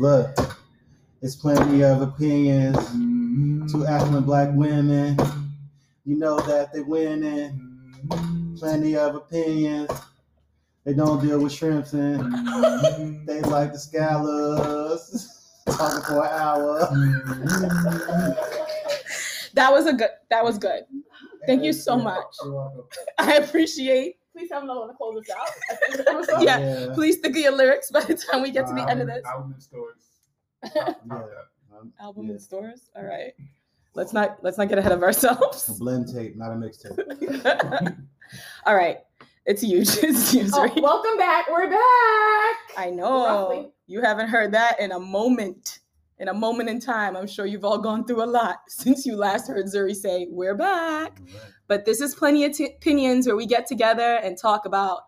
Look, it's plenty of opinions. Two mm-hmm. affluent black women. You know that they're winning. Plenty of opinions. They don't deal with shrimps and mm-hmm. they like the scallops. Talking for an hour. Mm-hmm. That was a good. That was good. Thank you so much. You're welcome. I appreciate. Please have another one to close this out. Yeah. Please think of your lyrics by the time we get to the end of this. Album in stores. Yeah. Um, Album yeah. in stores. All right. Let's not let's not get ahead of ourselves. A blend tape, not a mixtape. All right. It's huge. It's huge. Oh, welcome back. We're back. I know. Roughly. You haven't heard that in a moment. In a moment in time. I'm sure you've all gone through a lot since you last heard Zuri say, We're back. But this is plenty of t- opinions where we get together and talk about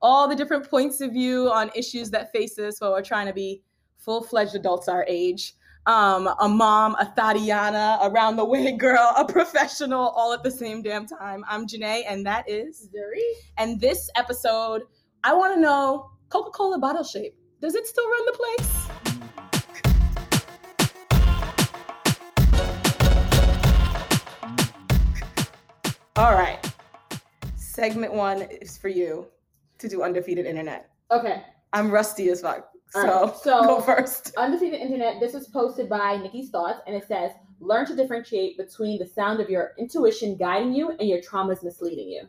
all the different points of view on issues that face us while we're trying to be full-fledged adults our age. Um, a mom, a Thadiana, a round the way girl, a professional, all at the same damn time. I'm Janae, and that is. Zuri. And this episode, I want to know Coca-Cola bottle shape. Does it still run the place? All right. Segment one is for you to do undefeated internet. Okay. I'm rusty as fuck. So, right, so- go first. Undefeated Internet. This was posted by Nikki's Thoughts, and it says, "Learn to differentiate between the sound of your intuition guiding you and your traumas misleading you."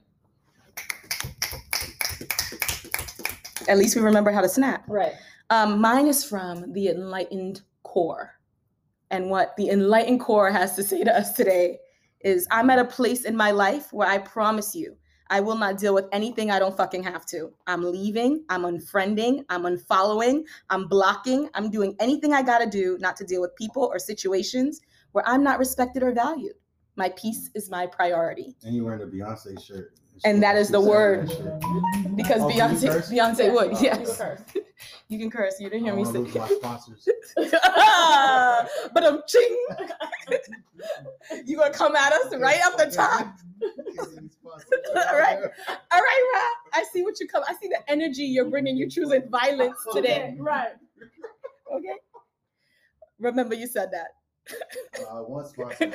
At least we remember how to snap. Right. Um, mine is from the Enlightened Core. And what the Enlightened Core has to say to us today is I'm at a place in my life where I promise you, I will not deal with anything I don't fucking have to. I'm leaving, I'm unfriending, I'm unfollowing, I'm blocking, I'm doing anything I gotta do not to deal with people or situations where I'm not respected or valued. My peace is my priority. And you wearing a Beyonce shirt. And that is the word. Because Oh, Beyonce. Beyonce would, Oh, yes. Curse. You can curse. You didn't hear me don't wanna lose say. my sponsors. but I'm ching. you gonna come at us right up the top. All right. All right, Rob. I see what you come. I see the energy you're bringing. You're choosing violence today. Okay, Right. Okay. Remember, you said that. Uh, one sponsor.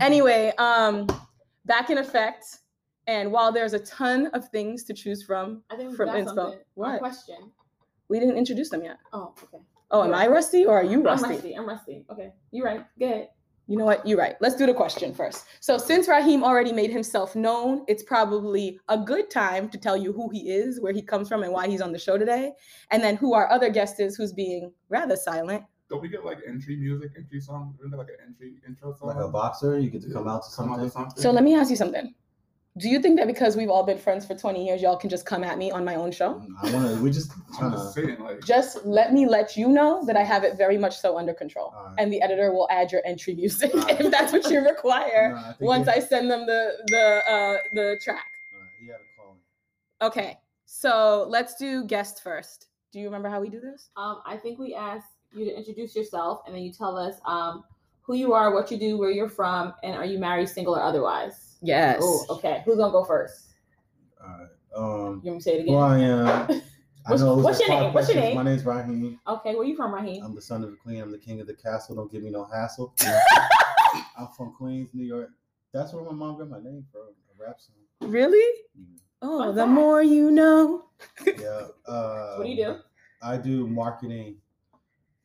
anyway, um, back in effect. And while there's a ton of things to choose from, I think we From got inspo. What? A question. we didn't introduce them yet. Oh, okay. Oh, am I rusty or are you rusty? I'm rusty? rusty. I'm rusty. Okay. you're right. Good. You know what? You're right. Let's do the question first. So, since Raheem already made himself known, it's probably a good time to tell you who he is, where he comes from, and why he's on the show today. And then who our other guest is, who's being rather silent. Don't we get like entry music, entry song? Isn't there like an entry intro song? Like a boxer, you get to come out to Come out something. something. So, let me ask you something. Do you think that because we've all been friends for 20 years, y'all can just come at me on my own show? I want to. We just trying just to. saying, like, Just let me let you know that I have it very much so under control. All right. And the editor will add your entry music Alright. if that's what you require Nah, I once I send them the the uh, the track. All right, he had a call. Okay, so let's do guest first. Do you remember how we do this? Um, I think we ask you to introduce yourself, and then you tell us um who you are, what you do, where you're from, and are you married, single, or otherwise? Yes. Oh, okay. Who's gonna go first? All right. Um, You want me to say it who again? I am. I What's- know it what's your name? five What's your name? My name's Raheem. Okay, where you from, Raheem? I'm the son of a queen. I'm the king of the castle. Don't give me no hassle. I'm from Queens, New York. That's where my mom got my name from. A rap song. Really? Yeah. Oh, Fun the fact. more you know. Yeah. Uh, What do you do? I do marketing,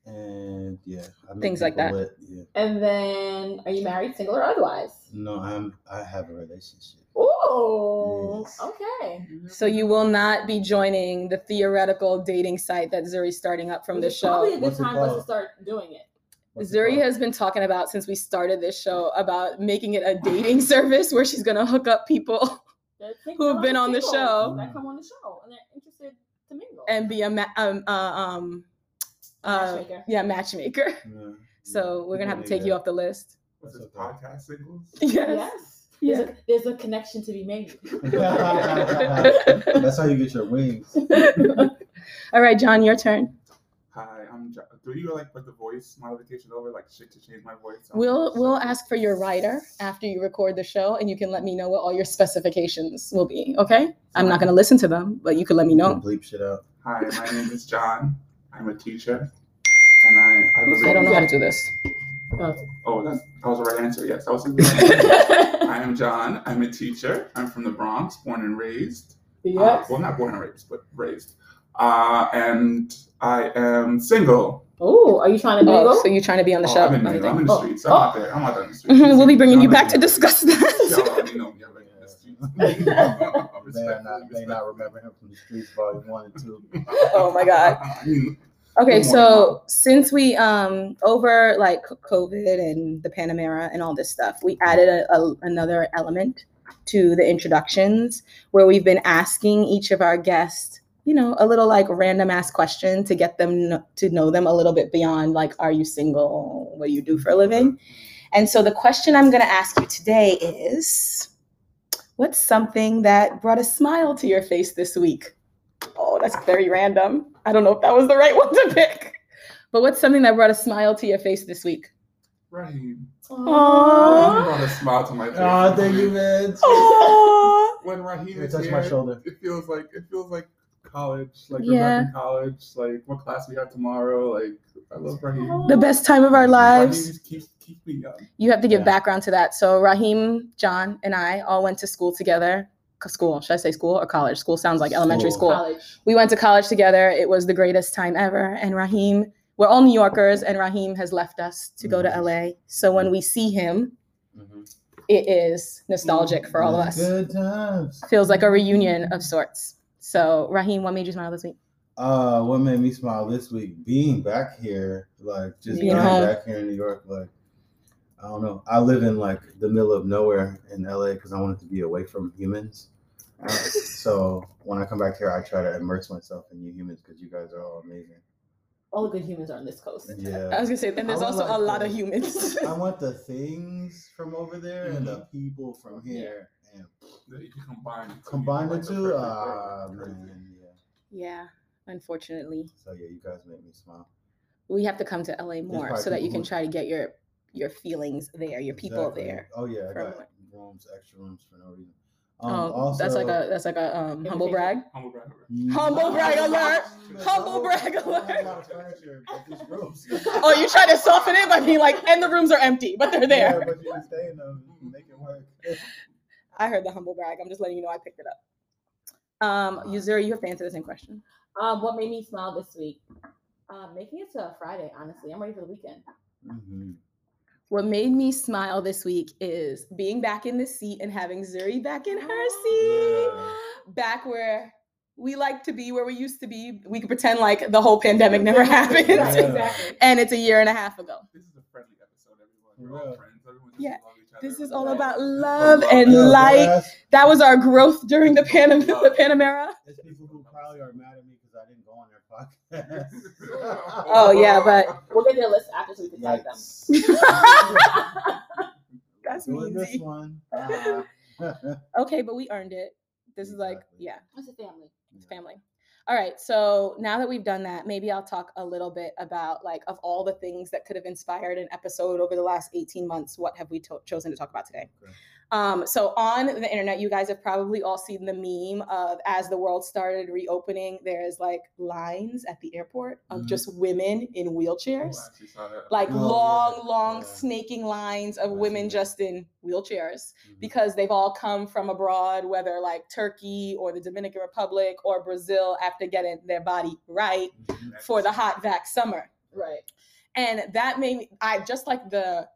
and yeah, I make Things like that. lit, Yeah. And then, are you married, single, or otherwise? No, I'm. I have a relationship. Oh, Yes. okay. So you will not be joining the theoretical dating site that Zuri's starting up from Which this is Probably a show. good What's time for us to start doing it. What's Zuri called? has been talking about since we started this show about making it a dating service where she's gonna hook up people Who have been are on the show. That come on the show and they're interested to mingle. and be a ma- um uh, um uh, Matchmaker. yeah matchmaker. Yeah, So we're gonna have to people take you off the list. what's this That's podcast singles? Yes. Yes. Yeah. There's, a, there's a connection to be made. That's how you get your wings. All right, John, your turn. Hi, I'm. John. Do you like put the voice modification over like shit to change my voice? We'll we'll ask for your writer after you record the show, and you can let me know what all your specifications will be. Okay? I'm not gonna listen to them, but you can let me know. bleep shit out. Hi, my name is John. I'm a teacher. and I I live I don't know how to do this. Oh, that's that was the right answer. Yes, that was. The I am John. I'm a teacher. I'm from the Bronx, born and raised. Uh, yes. well, not born and raised, but raised. Uh, and I am single. Oh, are you trying to mingle? Oh, so you're trying to be on the Oh, show? I'm in, Everything. I'm in the Oh. streets. I'm out there. I'm out there in the streets. Mhm, We'll be bringing you back to discuss Y'all that. already know me. I'm in the streets. May not, may not remember him from the streets, volume one and two. Oh my God. I mean, Okay, so since we um over like COVID and the Panamera and all this stuff, we added a, a, another element to the introductions where we've been asking each of our guests, you know, a little like random ass question to get them to know them a little bit beyond like, are you single? What do you do for a living? And so the question I'm going to ask you today is, what's something that brought a smile to your face this week? Oh, that's very random. I don't know if that was the right one to pick. But what's something that brought a smile to your face this week? Raheem. Aww. Raheem brought a smile to my face. Oh, thank you, man. Aww. When Raheem Here, is touch here, my shoulder. it feels like it feels like college. Like Yeah. we're back in college. Like what class we have tomorrow. Like I love Raheem. The best time of our lives. Raheem keeps keeps me young. You have to give Yeah. background to that. So Raheem, John, and I all went to school together. Co- School, should I say school or college? School sounds like elementary School. school. College. We went to college together. It was the greatest time ever. And Raheem, we're all New Yorkers, and Raheem has left us to go to Mhm. LA. So when we see him, Mhm. it is nostalgic for all of us. Good times. Feels like a reunion of sorts. So Raheem, what made you smile this week? Uh, what made me smile this week? Being back here, like just Being being back here in New York, like I don't know. I live in like the middle of nowhere in LA because I wanted to be away from humans. Uh, so when I come back here, I try to immerse myself in you humans because you guys are all amazing. All the good humans are on this coast. Yeah. I Yeah, was gonna say, and there's also would a like lot of humans. I want the things from over there and Mm-hmm. the people from here, and you can combine. it, so combine the like two. perfect Ah, man, yeah. yeah, unfortunately, So yeah, you guys make me smile. we have to come to LA more so that you can try to get your your feelings there, your people Exactly. there. Oh yeah, I from- got rooms, extra rooms for no reason. Um, oh, that's like a that's like a um, humble brag. Humble brag. Humble brag alert! Humble brag alert! A lot of furniture, but these rooms. Oh, you try to soften it by being like, and the rooms are empty, but they're there. Yeah, but you can stay in them, you can make it work. I heard the humble brag. I'm just letting you know I picked it up. Um, Yuzuri, you have to answer the same question. Um, what made me smile this week? Um, making it to a Friday. Honestly, I'm ready for the weekend. Mhm. What made me smile this week is being back in the seat and having Zuri back in her oh, seat. Back where we like to be, where we used to be. We could pretend like the whole pandemic never happened. Yeah. exactly. and it's a year and a half ago. This is a friendly episode, everyone. We're all Yeah. friends. Everyone Yeah. love each other. This is all about love love. and Yeah, light. that's- That was our growth during the Panam- the Panamera. There's people who probably are mad at me because I didn't go on their podcast. Oh yeah, but We'll get their list after so we can tag them. That's Doing this mean. one. Ah. Okay, but we earned it. This is like, yeah. It's a family. It's family. All right. So now that we've done that, maybe I'll talk a little bit about like of all the things that could have inspired an episode over the last 18 months, what have we to- chosen to talk about today? Okay. Um, so on the internet, you guys have probably all seen the meme of as the world started reopening, there's like lines at the airport of Mhm. just women in Oh, wheelchairs. I actually saw that. Like Oh, long, yeah, long yeah. snaking lines of I've women just in wheelchairs Mhm. because they've all come from abroad, whether like Turkey or the Dominican Republic or Brazil, after getting their body right Mhm. for the hot vax summer. Right. And that made me, I just like the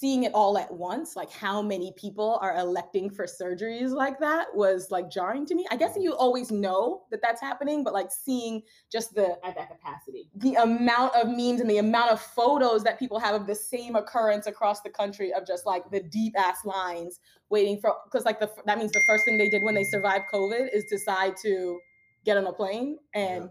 seeing it all at once, like how many people are electing for surgeries like that was like jarring to me. I guess mm-hmm. you always know that that's happening, but like seeing just the At that capacity. the amount of memes and the amount of photos that people have of the same occurrence across the country of just like the deep ass lines waiting for because like the that means the first thing they did when they survived covid is decide to get on a plane and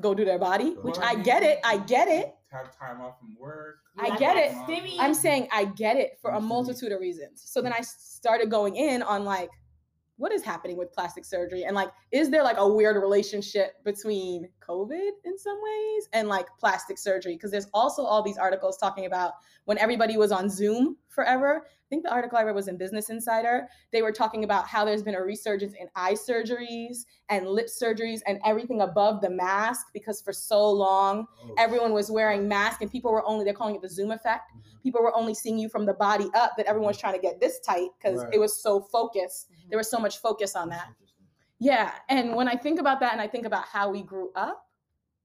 go do their body which i get it i get it Have time off from work. I get it. stimmy. i'm saying i get it for a multitude of reasons so then I started going in on like what is happening with plastic surgery and like is there like a weird relationship between COVID in some ways and like plastic surgery. Because there's also all these articles talking about when everybody was on Zoom forever. I think the article I read was in Business Insider. They were talking about how there's been a resurgence in eye surgeries and lip surgeries and everything above the mask because for so long Oh, everyone was wearing masks and people were only they're calling it the Zoom effect. mhm. People were only seeing you from the body up that everyone was trying to get this tight because Right. it was so focused. There was so much focus on that. Yeah. And when I think about that and I think about how we grew up,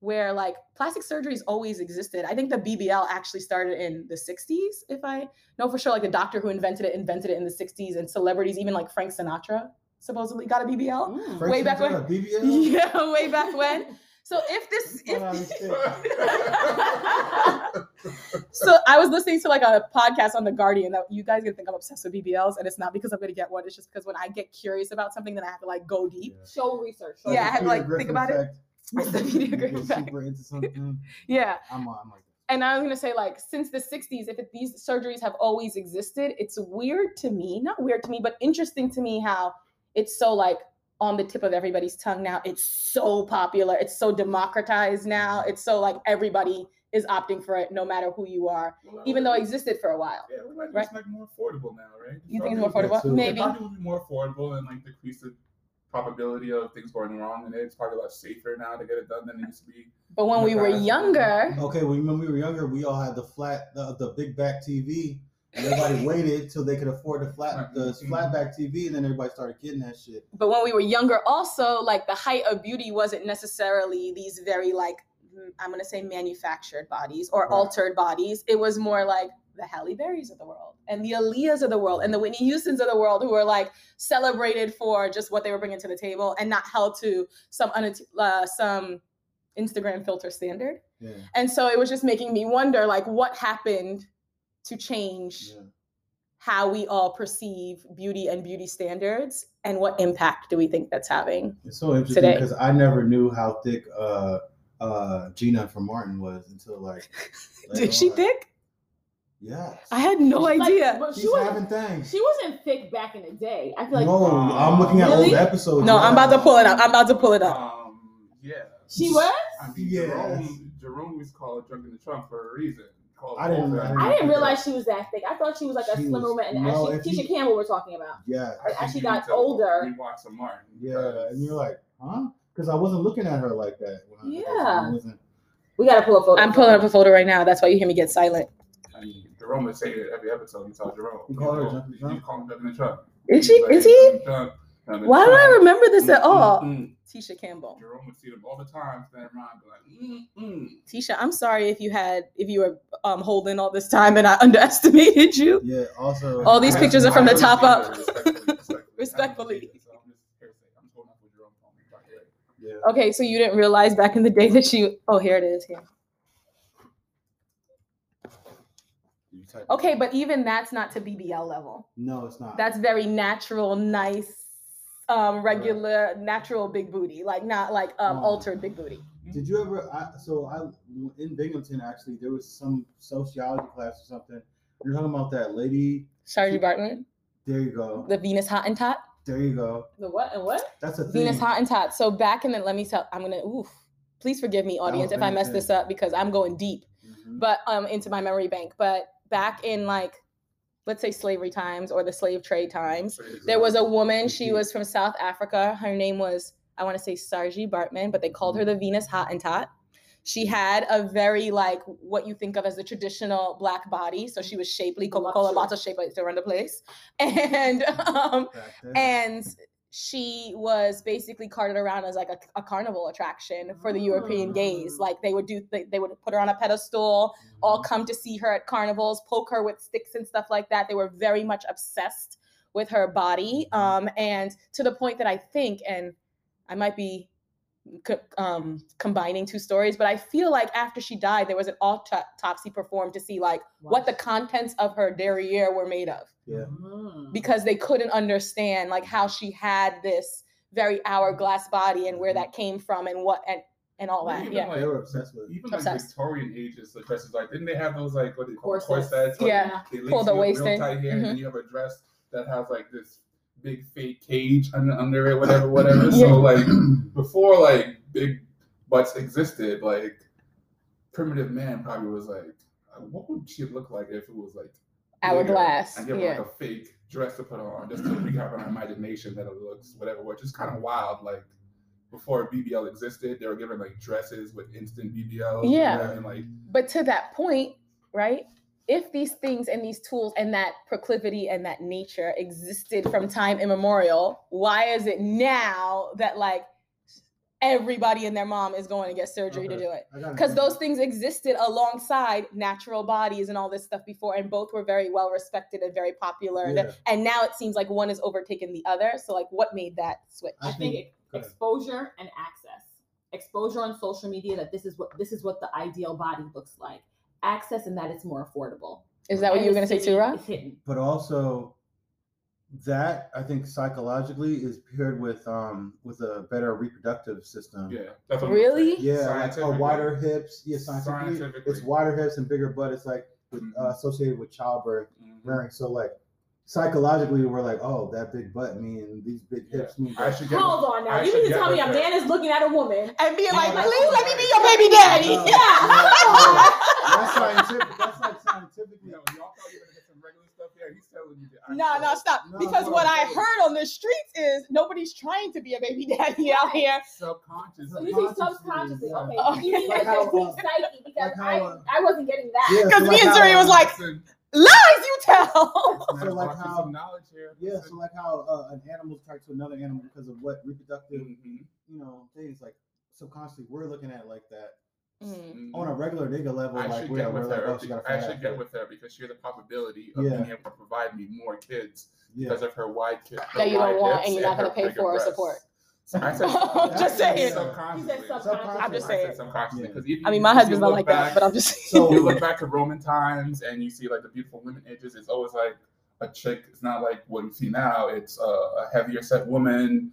where like plastic surgeries always existed. I think the BBL actually started in the 60s, if I know for sure. Like the doctor who invented it invented it in the 60s, and celebrities, even like Frank Sinatra, supposedly got a BBL. Mm. Frank Way back when- BBL? Yeah, way back when. So if this, What's going on if so I was listening to like a podcast on the Guardian that you guys gonna think I'm obsessed with BBLs, and it's not because I'm gonna get one. It's just because when I get curious about something, then I have to like go deep. Show research. Show Yeah, I research. had to, like, think about it. effect. It's the You Peter get Griffin effect. super into something. Yeah, I'm, I'm like, and I was gonna say like since the 60s, if it, these surgeries have always existed, it's weird to me, not weird to me, but interesting to me how it's so like on the tip of everybody's tongue now. It's so popular. It's so democratized now. It's so like everybody is opting for it, no matter who you are, even though it existed for a while. Yeah, we might Right. just like more affordable now, right? You think it's more Probably- affordable? too. It Maybe. probably would be more affordable and like decrease the probability of things going wrong, and it's probably a lot safer now to get it done than it used to be. But when we the were younger, okay, when, when we were younger, we all had the flat, the, the big back TV. And everybody waited till they could afford the flat, the Mhm. flat back TV, and then everybody started getting that shit. but when we were younger also like the height of beauty wasn't necessarily these very like i'm going to say manufactured bodies or Right. altered bodies it was more like the Halle Berrys of the world and the Aaliyahs of the world and the Whitney Houstons of the world who were like celebrated for just what they were bringing to the table and not held to some unatt- uh, some Instagram filter standard. Yeah, And so it was just making me wonder like what happened to change yeah. how we all perceive beauty and beauty standards and what impact do we think that's having It's so interesting Today. because I never knew how thick uh uh Gina from Martin was until like. later Is she on. thick? Yes. I had no Like, idea. but she She's wasn't. having things. She wasn't thick back in the day. I feel like no, I'm looking at Really? old episodes. No, I'm about to pull it up. I'm about to pull it up. Um, yeah. she was. I mean, Yes. Jerome, Jerome was called drunk in the trunk for a reason. Called I didn't- I didn't- I didn't realize she was that thick. I thought she was like a She slim was- woman, and no, actually, if Tisha you- Campbell we're talking about. Yeah, I as she got older- Rewatch some Martin. yeah, and you're like, huh? Because I wasn't looking at her like that. When Yeah. I wasn't- We gotta pull a photo. I'm pulling up a photo right now. That's why you hear me get silent. I mean, Jerome would say it every episode. You tell Jerome. You call her know, drunk in the You call him drunk in the trunk. Is she? Like, Is he? "Drunk, drunk Why do I remember this at Mm, all? mm, mm. Tisha Campbell. Jerome would see them all the time, stand around, like, mm, mm. Tisha, I'm sorry if you had if you were um, holding all this time and I underestimated you. Yeah. Also, All these I pictures haven't- are from I the top up. respectfully, respectfully. Respectfully. I haven't seen her, so I'm just hearsay. I'm just going off what Jerome told me. by the way. Yeah. Okay, so you didn't realize back in the day that she. Oh, here it is. Here. Okay, but even that's not to BBL level. No, it's not. That's very natural, nice, um, regular, natural big booty. Like not like um, Oh. altered big booty. Did you ever? I, so I in Binghamton actually there was some sociology class or something. You're talking about that lady. Saartjie Baartman, There you go. the Venus Hottentot. There you go. The what and what? That's a thing. Venus Hottentot. So back in the let me tell. I'm gonna. Oof. Please forgive me, audience, if I mess this up because I'm going deep. Mhm. but um into my memory bank but back in like let's say slavery times or the slave trade times. There was a woman she was from south africa. Her name was i want to say Saartjie Baartman but they called her the venus hottentot she had a very like what you think of as the traditional black body. So she was shapely coca-cola bottle shaped like run the place. And um and she was basically carted around as like a, a carnival attraction for the European gays. Mm. Like they would do, they, they would put her on a pedestal, all Mhm. come to see her at carnivals, poke her with sticks and stuff like that. They were very much obsessed with her body, um, and to the point that I think, and I might be um, combining two stories, but I feel like after she died, there was an autopsy performed to see like what the contents of her derriere were made of Yeah. Mm. because they couldn't understand like how she had this very hourglass body and where that came from and what and and all Well, that. even Yeah. like- They were obsessed with it. Even like Victorian ages, the dresses like didn't they have those like what do you call it, Corsets. corsets? Like, Yeah. they Pull the waist in. tight here, and Mhm. then you have a dress that has like this big fake cage under, under it, whatever, whatever. Yeah. So like before like big butts existed, like primitive man probably was like, uh, what would she look like if it was like bigger? Hourglass. and give Yeah. like a fake dress to put on just to we have an imagination that it looks whatever, which is kind of wild. Like before BBL existed, they were given like dresses with instant BBL. Yeah. and like But to that point, right? If these things and these tools and that proclivity and that nature existed from time immemorial, why is it now that like everybody and their mom is going to get surgery to do it? I got an Because those things existed alongside natural bodies and all this stuff before, and both were very well respected and very popular. Yeah. And now it seems like one is overtaken the other. So, like, what made that switch? I I think think- ex- go ahead. exposure and access. Exposure on social media that this is what this is what the ideal body looks like. Access and that it's more affordable. Is that what And you were going to say, city too, Ra? hidden. but also that I think psychologically is paired with um with a better reproductive system. yeah, that's Really? Yeah, like a wider hips. Yeah, scientifically, Scientifically. it's wider hips and bigger butt. It's like with, uh, associated with childbirth Mhm. rearing. So like psychologically, we're like, oh, that big butt mean these big Yeah. hips mean. I should get. Hold on now. I You should mean to tell me a man is looking at a woman? And being like, please let me be your baby daddy. No, Yeah. That's scientific. That's like scientifically. No, no, stop. No, because no, what I heard on the streets is nobody's trying to be a baby daddy out here. Subconscious. So you Subconsciously, subconsciously. yeah. Okay. Oh, You mean Like like how, deep uh, psyche because like how, uh, I I wasn't getting that. Yeah, Because so me and how, Zuri was uh, like, Listen, lies you tell. So like how- some knowledge here. Yeah, so like how uh, an animal attracts to another animal because of what reproductive, Mhm. you know, things like subconsciously we're looking at it like that Mm. on a regular nigga level. I like should we're, get we're with like, her. oh, she got a I fat should ass. get with her because she has a probability of Yeah. being able to provide me more kids Yeah, because of her wide kid. That you don't want and you're not gonna pay for or support. I said, Just saying. Subconsciously. He said subconsciously. I'm just I saying. subconsciously Yeah. because even I mean, my husband's not like back- that, but I'm just saying. So- you look back to Roman times and you see like the beautiful women images. It's always like a chick. It's not like what we see now. It's a, a heavier set woman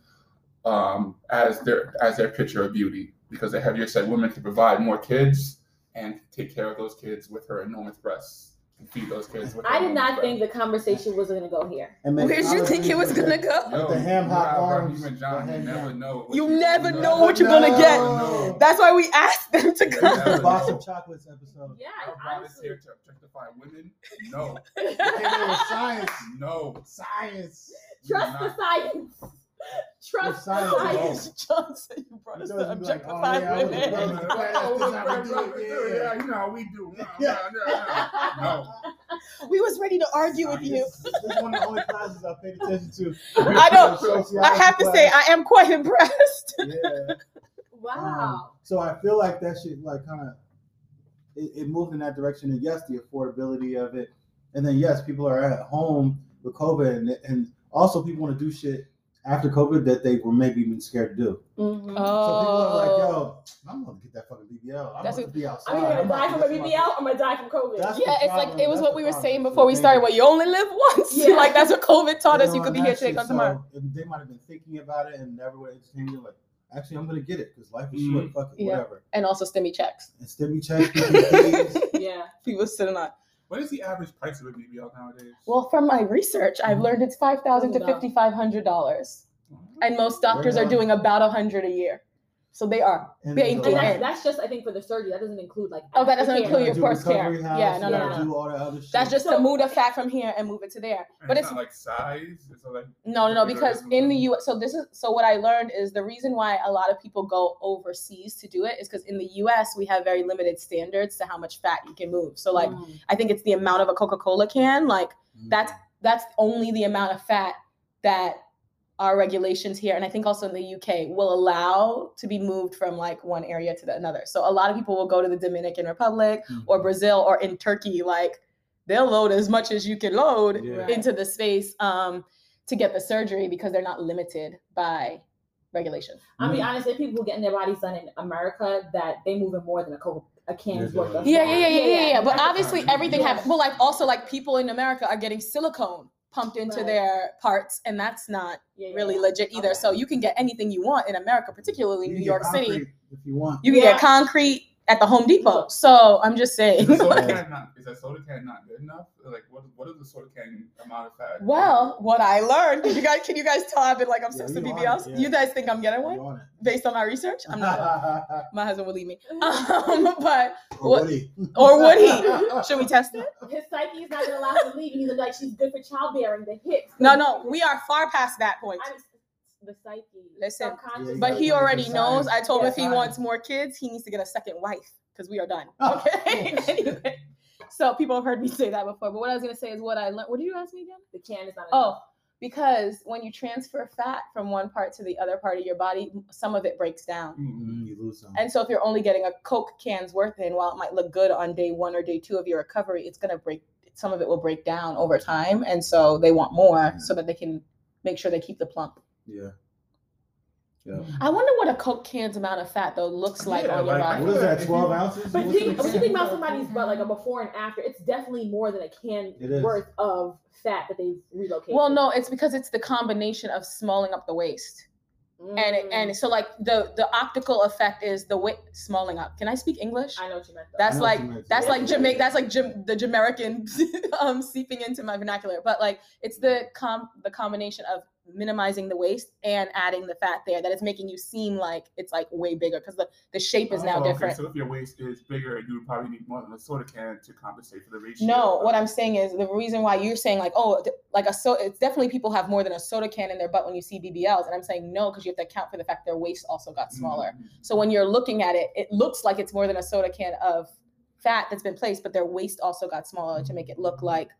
um, as their as their picture of beauty because a heavier set woman can provide more kids and take care of those kids with her enormous breasts and feed those kids. With I did not enormous think the conversation was going to go here. and Where'd you think it was gonna go? With the ham you hock know, arms, You and the John, you ham never know. what You never you know what you're gonna get. No. That's why we asked them to Yeah. come. Box of chocolates episode. Yeah, Our God is honestly. here to objectify women. No, It came in with science. no. Science. Trust the science. Trust the science is science. Johnson, you brought us Because to you be like, oh, yeah, I women. brother. That's how we do it, yeah, yeah. you know how we do. No, Yeah. no, no, no. We was ready to argue with you. This, this is one of the only classes I paid attention to. I know. Sociology I have to say. I am quite impressed. yeah. Wow. Um, so I feel like that shit like kind of it, it moved in that direction. And yes, the affordability of it, and then yes, people are at home with COVID, and, and also people want to do shit after COVID that they were maybe even scared to do. Mhm. So people are like, Oh. yo, I'm gonna get that fucking BBL. I'm That's gonna a- be outside. I'm either I'm going to die about from to a get BBL or I'm going to die from COVID. That's Yeah, it's like problem. it was That's what the we were problem. saying It's before we the started. thing. Well, you only live once. Yeah. like that's what COVID taught us. know, You could be and here today, shit, gone tomorrow. So if they might have been thinking about it and never would entertain it. Like, actually, I'm gonna get it because life is short. Fuck it, Yeah. whatever. And also stimmy checks. And stimmy checks, PPPs. yeah. People sitting on. What is the average price of a BBL nowadays? Well, from my research, I've mm-hmm. learned it's five thousand to Hold up. fifty five hundred dollars, oh, and most doctors are doing about a hundred a year. So they are. And Banking there's And that's, that's just, I think, for the surgery. That doesn't include like. Oh, that doesn't aftercare. include your do course care. house, Yeah, no, no, no, no. Do all that other shit. That's just So- to move the fat from here and move it to there. And But it's, it's not like size. It's like No, no, no, because in the fine. U.S., so this is so what I learned is the reason why a lot of people go overseas to do it is because in the U.S. we have very limited standards to how much fat you can move. So like Mm. I think it's the amount of a Coca-Cola can, like Mhm. that's that's only the amount of fat that our regulations here, and I think also in the UK will allow to be moved from like one area to the another. So a lot of people will go to the Dominican Republic Mhm. or Brazil or in Turkey, like they'll load as much as you can load Yeah. Into the space um, to get the surgery because they're not limited by regulation. I'll be Mhm. honest, there are people getting their bodies done in America that they move in more than a, co- a can's Yeah, worth of Yeah, yeah, yeah, yeah, yeah. yeah. But obviously, everything Yeah. happens. Well, like also like people in America are getting silicone pumped into Right. their parts, and that's not yeah, yeah, really yeah. legit either. Okay. So you can get anything you want in America, particularly You New York City. if you want. You can Yeah. get concrete at the Home Depot. So I'm just saying. Is a soda can not is a soda can not good enough? Like what what is the soda can amount of fat? Well, what I learned, you guys can you guys tell I've been like obsessed Yeah, with you BBLs? yeah. You guys think I'm getting one on based on my research? I'm not. my husband will leave me. Um, but Or What- would he? or would he? Should we test it? His psyche is not gonna allow him to leave. He's like she's good for childbearing. The hips. No, no, we are far past that point. I'm, the psyche. Listen, subconscious. But he already knows. I told him if he science. wants more kids, he needs to get a second wife because we are done. Okay. anyway, so people have heard me say that before. But what I was gonna say is what I learned. What did you ask me again? the can is not. Oh, because when you transfer fat from one part to the other part of your body, some of it breaks down. Mhm, you lose some. And so if you're only getting a Coke can's worth in, while it might look good on day one or day two of your recovery, it's gonna break. Some of it will break down over time, and so they want more so that they can make sure they keep the plump. Yeah. Yeah. I wonder what a Coke can's amount of fat though looks like Yeah, on your like, body. What is that? Twelve ounces? But think, the when you think about somebody's butt, like a before and after, it's definitely more than a can worth of fat that they've relocated. Well, no, it's because it's the combination of smalling up the waist, and it, Mm. and so like the the optical effect is the weight smalling up. Can I speak English? I know what you meant. Though. That's I know what like meant, that's yeah. like Jamaica. That's like Jam- the Jamaican um, seeping into my vernacular. But like it's the com the combination of minimizing the waist and adding the fat there that is making you seem like it's like way bigger because the the shape is oh, now Oh, okay, different. So if your waist is bigger, you would probably need more than a soda can to compensate for the ratio. No, what I'm saying is the reason why you're saying like, oh, like a so it's definitely people have more than a soda can in their butt when you see BBLs, and I'm saying no because you have to account for the fact their waist also got mm-hmm, smaller. Mhm. So when you're looking at it, it looks like it's more than a soda can of fat that's been placed, but their waist also got smaller to make it look like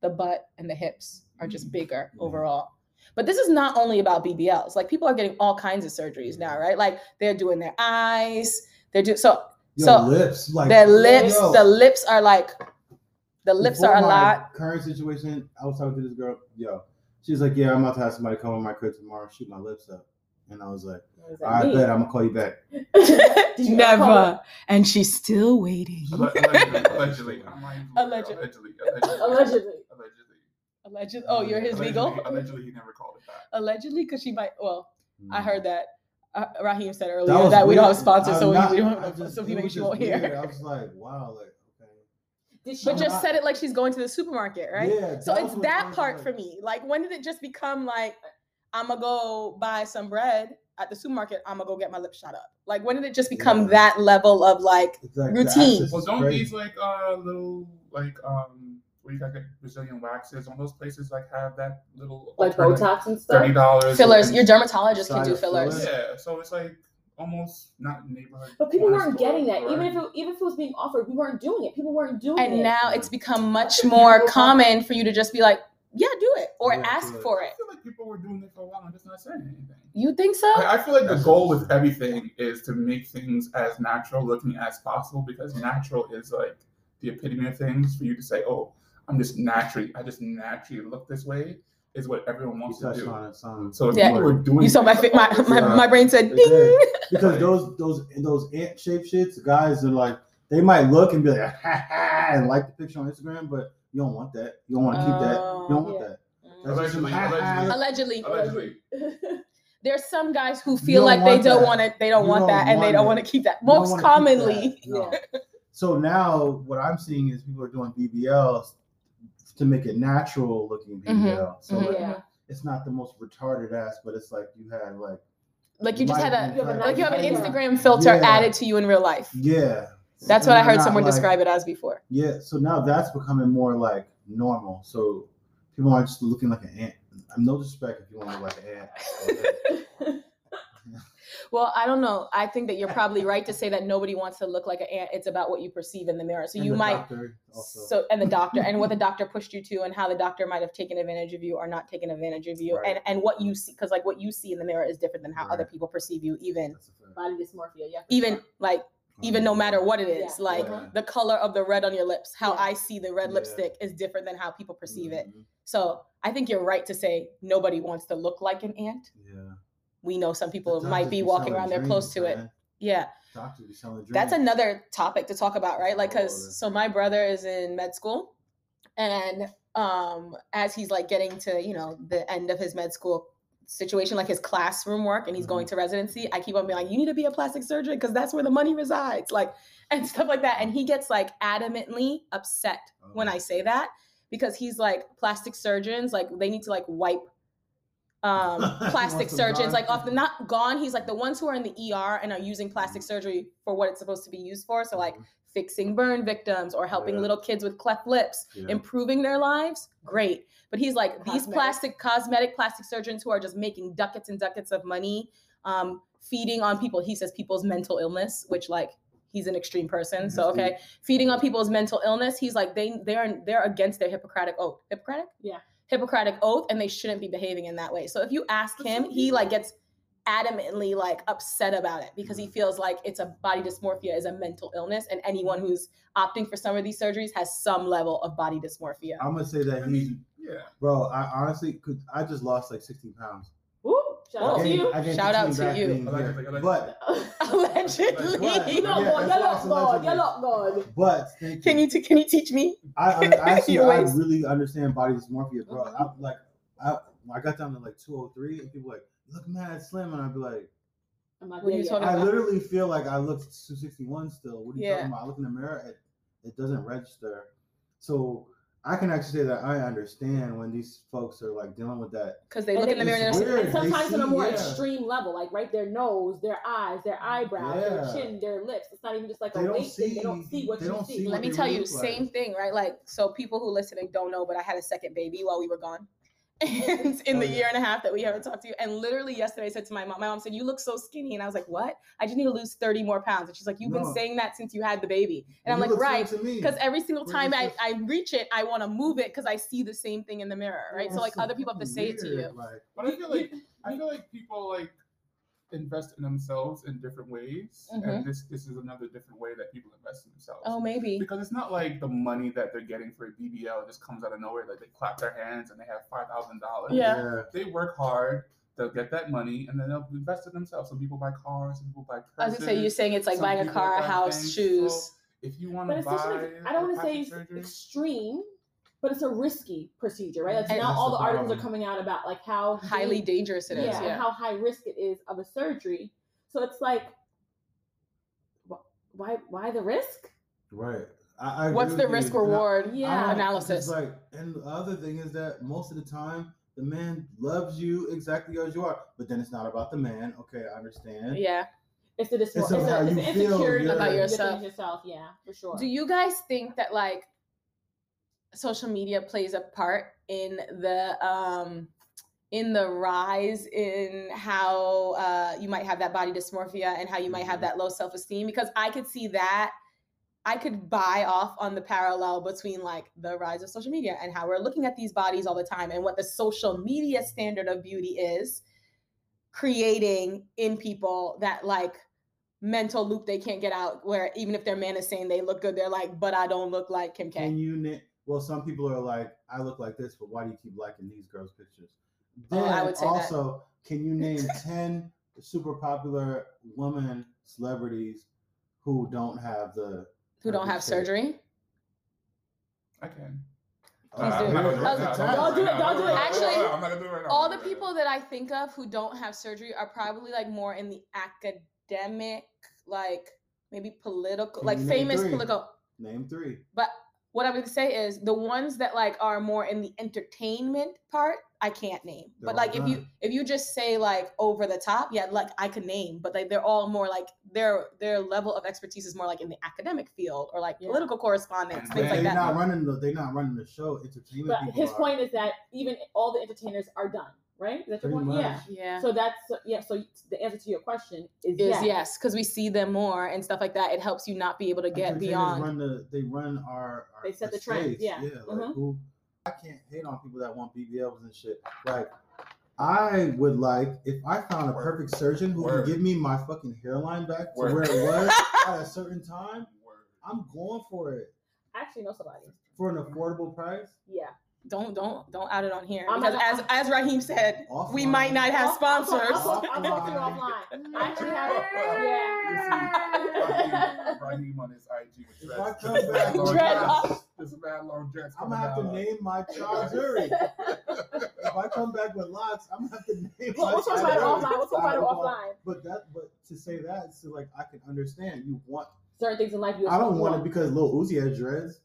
the butt and the hips are just mm-hmm. bigger Yeah. overall. But this is not only about BBLs. Like people are getting all kinds of surgeries now, right? Like they're doing their eyes, they're doing so Yo, so lips, like their lips, yo, the lips are like the lips before are a lot. Current situation, I was talking to this girl. Yo, she's like, "Yeah, I'm about to have somebody come in my crib tomorrow, shoot my lips up," and I was like, What does "I mean? bet I'm gonna call you back." Did you ever call Never. And she's still waiting. Alle- Allegedly, allegedly, I'm not even- Alleged. allegedly, allegedly, Allegedly. allegedly. Allegedly. Oh, you're his legal? Allegedly, allegedly, he never called it back. Allegedly, because she might. Well, I Mm. heard that. Uh, Raheem said earlier was that we don't have weird. sponsors, I'm so not- we, we don't have just- so it he was makes you just won't weird. hear. I was like, "Wow, like okay." Did she? But just I'm said it like she's going to the supermarket, right? Yeah. So it's that what- part for me. Like, when did it just become like, I'm gonna go buy some bread at the supermarket? I'm gonna go get my lips shot up. Like, when did it just become Yeah. that level of like, It's like routine. access Well, don't crazy. these like uh little like um where you got get Brazilian waxes? Don't those places like have that little like Botox and stuff. thirty dollars fillers? Your dermatologist can do fillers. fillers? Yeah, so it's like almost not neighborhood. But people corner weren't getting that. Even if it, even if it was being offered, we weren't doing it. People weren't doing it. And now it's become much more common for you to just be like, yeah, do it, or Yeah, ask do it. for I feel like people were doing it for a while and just not saying anything. You think so? I, I feel like the goal with everything is to make things as natural looking as possible because natural is like the epitome of things. For you to say, "Oh, I'm just naturally, I just naturally look this way," is what everyone You wants to do. on it, some. So if Yeah. people were doing, You saw my my, my, time- my brain said ding. because those those those ant shaped shits, guys are like they might look and be like ha ha and like the picture on Instagram, but you don't want that. You don't want to keep that. You don't want oh, Yeah. that. Allegedly, ha, ha. allegedly. Allegedly, allegedly. there's some guys who feel like they don't that. want it. They don't You want don't that, and they want don't want to keep that. Most commonly, that, no. So now what I'm seeing is people are doing BBLs to make it natural looking Mhm. BBL. So Mhm. like, yeah. it's not the most retarded ass, but it's like you had like like you just had a be You have a like you have an Instagram filter Yeah. added to you in real life. yeah. That's And what I heard someone like- describe it as before. Yeah, so now that's becoming more like normal. So people aren't just looking like an ant. I'm no disrespect if you want to look like an ant. Well, I don't know. I think that you're probably right to say that nobody wants to look like an ant. It's about what you perceive in the mirror. So And you the might also. so and the doctor and what the doctor pushed you to and how the doctor might have taken advantage of you or not taken advantage of you Right. and and what you see because like what you see in the mirror is different than how other people perceive you even That's a fact. Body dysmorphia. Yeah. even sure. like even no matter what it is Yeah. like Yeah. the color of the red on your lips how Yeah. i see the red Yeah. lipstick is different than how people perceive it Mhm. so i think you're right to say nobody wants to look like an ant Yeah. We know some people might be walking around there dreams, close to it yeah Doctors be selling dreams. that's another topic to talk about right like Oh, because so my brother is in med school and um as he's like getting to you know the end of his med school situation like his classroom work and he's going Mm-hmm. to residency, I keep on being like, you need to be a plastic surgeon because that's where the money resides, like and stuff like that. And he gets like adamantly upset when Oh. I say that because he's like plastic surgeons, like they need to like wipe um plastic surgeons gone. like off the not gone. He's like the ones who are in the ER and are using plastic surgery for what it's supposed to be used for. So like fixing burn victims or helping Mm-hmm. Yeah. little kids with cleft lips, Yeah. improving their lives. Great. But he's like these plastic cosmetic plastic surgeons who are just making ducats and ducats of money, um, feeding on people. He says people's mental illness, which like he's an extreme person. So okay, feeding on people's mental illness. He's like they they're they're against their Hippocratic oath. Hippocratic? Yeah. Hippocratic oath, and they shouldn't be behaving in that way. So if you ask him, he like gets adamantly like upset about it because he mm-hmm. feels like it's a body dysmorphia is a mental illness and anyone mm-hmm. who's opting for some of these surgeries has some level of body dysmorphia I'm gonna say that he's, yeah. bro. I honestly could. I just lost like 16 pounds. Woo! Shout out to you. I Shout out to you. Allegedly, allegedly. But allegedly But- you're not good. You that's look why good. it's You look but can you t- can you teach me I, I actually I really understand body dysmorphia, bro. I like I I got down to like 203 and people were like look mad slim and I'd be like I'm What are you yet. talking I about? literally feel like I look 261 still. What are you Yeah. talking about? I look in the mirror, it, it doesn't register. So I can actually say that I understand when these folks are like dealing with that. because they And look in the they- mirror and they're. And sometimes on a more yeah. extreme level, like right, their nose, their eyes, their eyebrows, Yeah. their chin, their lips. It's not even just like They a don't thing. They don't see- see what they you don't see. see let me tell you like. same thing right like so people who listening don't know but i had a second baby while we were gone and in Oh, the yeah. year and a half that we haven't talked to you. And literally yesterday i said to my mom my mom said you look so skinny. And i was like what? I just need to lose 30 more pounds. And she's like you've been saying that since you had the baby. And i'm like right slim to me. because every single time I, I reach it i want to move it because i see the same thing in the mirror right? Yeah, so like it's other people have to say it to you. weird, Like, But I feel like I feel like people like invest in themselves in different ways, Mhm. and this this is another different way that people invest in themselves. oh maybe Because it's not like the money that they're getting for a BBL just comes out of nowhere. Like they clap their hands and they have five thousand dollars. Yeah. They work hard. They'll get that money and then they'll invest in themselves. Some people buy cars. Some people buy i was purses. gonna say you're saying it's like Some buying a car a house things. shoes So if you want But to it's buy, like, I don't want to say surgery, extreme, but it's a risky procedure, right? Like And- now all the the articles are coming out about like how highly deep- dangerous it is yeah, yeah, and how high risk it is of a surgery. So it's like, wh- why why the risk? right. I, I what's the risk you. And I- reward Yeah. I don't- it's analysis Like, and the other thing is that most of the time, the man loves you exactly as you are, but then it's not about the man. Okay, I understand. yeah It's the dis- It's it's, how a, it's you feel, insecurity. About yourself. yourself. Yeah, for sure. Do you guys think that like social media plays a part in the um in the rise in how uh you might have that body dysmorphia and how you might have Mhm. that low self-esteem because I could see that I could buy off on the parallel between like the rise of social media and how we're looking at these bodies all the time and what the social media standard of beauty is creating in people that like mental loop they can't get out where even if their man is saying they look good they're like but i don't look like kim k Can you Well, some people are like, I look like this, but why do you keep liking these girls' pictures? Oh, Then I would say that. also, can you name ten super popular women celebrities who don't have the who don't have shape? surgery I can. Please Uh, do. I'm not gonna I'll- Don't it, I'm don't do it. Actually, I'm not gonna do it right now. all the people that i think of who don't have surgery are probably like more in the academic like maybe political Can like famous three? political Name three. but what i'm going to say is the ones that like are more in the entertainment part i can't name They're but all like if you if you just say like over the top yeah like i can name but like they're all more like their their level of expertise is more like in the academic field or like Yeah. political correspondence And things like they're that not running the. They're not running the show. Entertainment but his are. point is that even all the entertainers are done, right? Is that your Pretty point? Yeah. much. yeah So that's yeah. So the answer to your question is, is yes. yes because we see them more and stuff like that it helps you not be able to get Entertainers beyond Run the, they run our. our They set our the trend, yeah. Yeah. Like Mhm. who? I can't hate on people that want BBLs and shit. Like, I would like if I found a Word. perfect surgeon who Word. can give me my fucking hairline back to Word. where it was at a certain time. Word. I'm going for it I actually know somebody. for an affordable price. Yeah. Don't don't don't add it on here I'm because not- as as Raheem said, we might not have I'll- I'll talk- sponsors. I'll talk- I'll talk to you offline. I actually have, yeah. Raheem, Raheem on his IG with If dreads. I come back Long with Dread dreads. up. There's mad long dreads I'm gonna have to name my child Zuri. if I come back with locks, I'm gonna have to name We'll, my we'll talk child about it offline. We'll talk about it offline. But that, but to say that, so like I can understand you want. Certain things in life you I don't want it because Lil Uzi has dreads.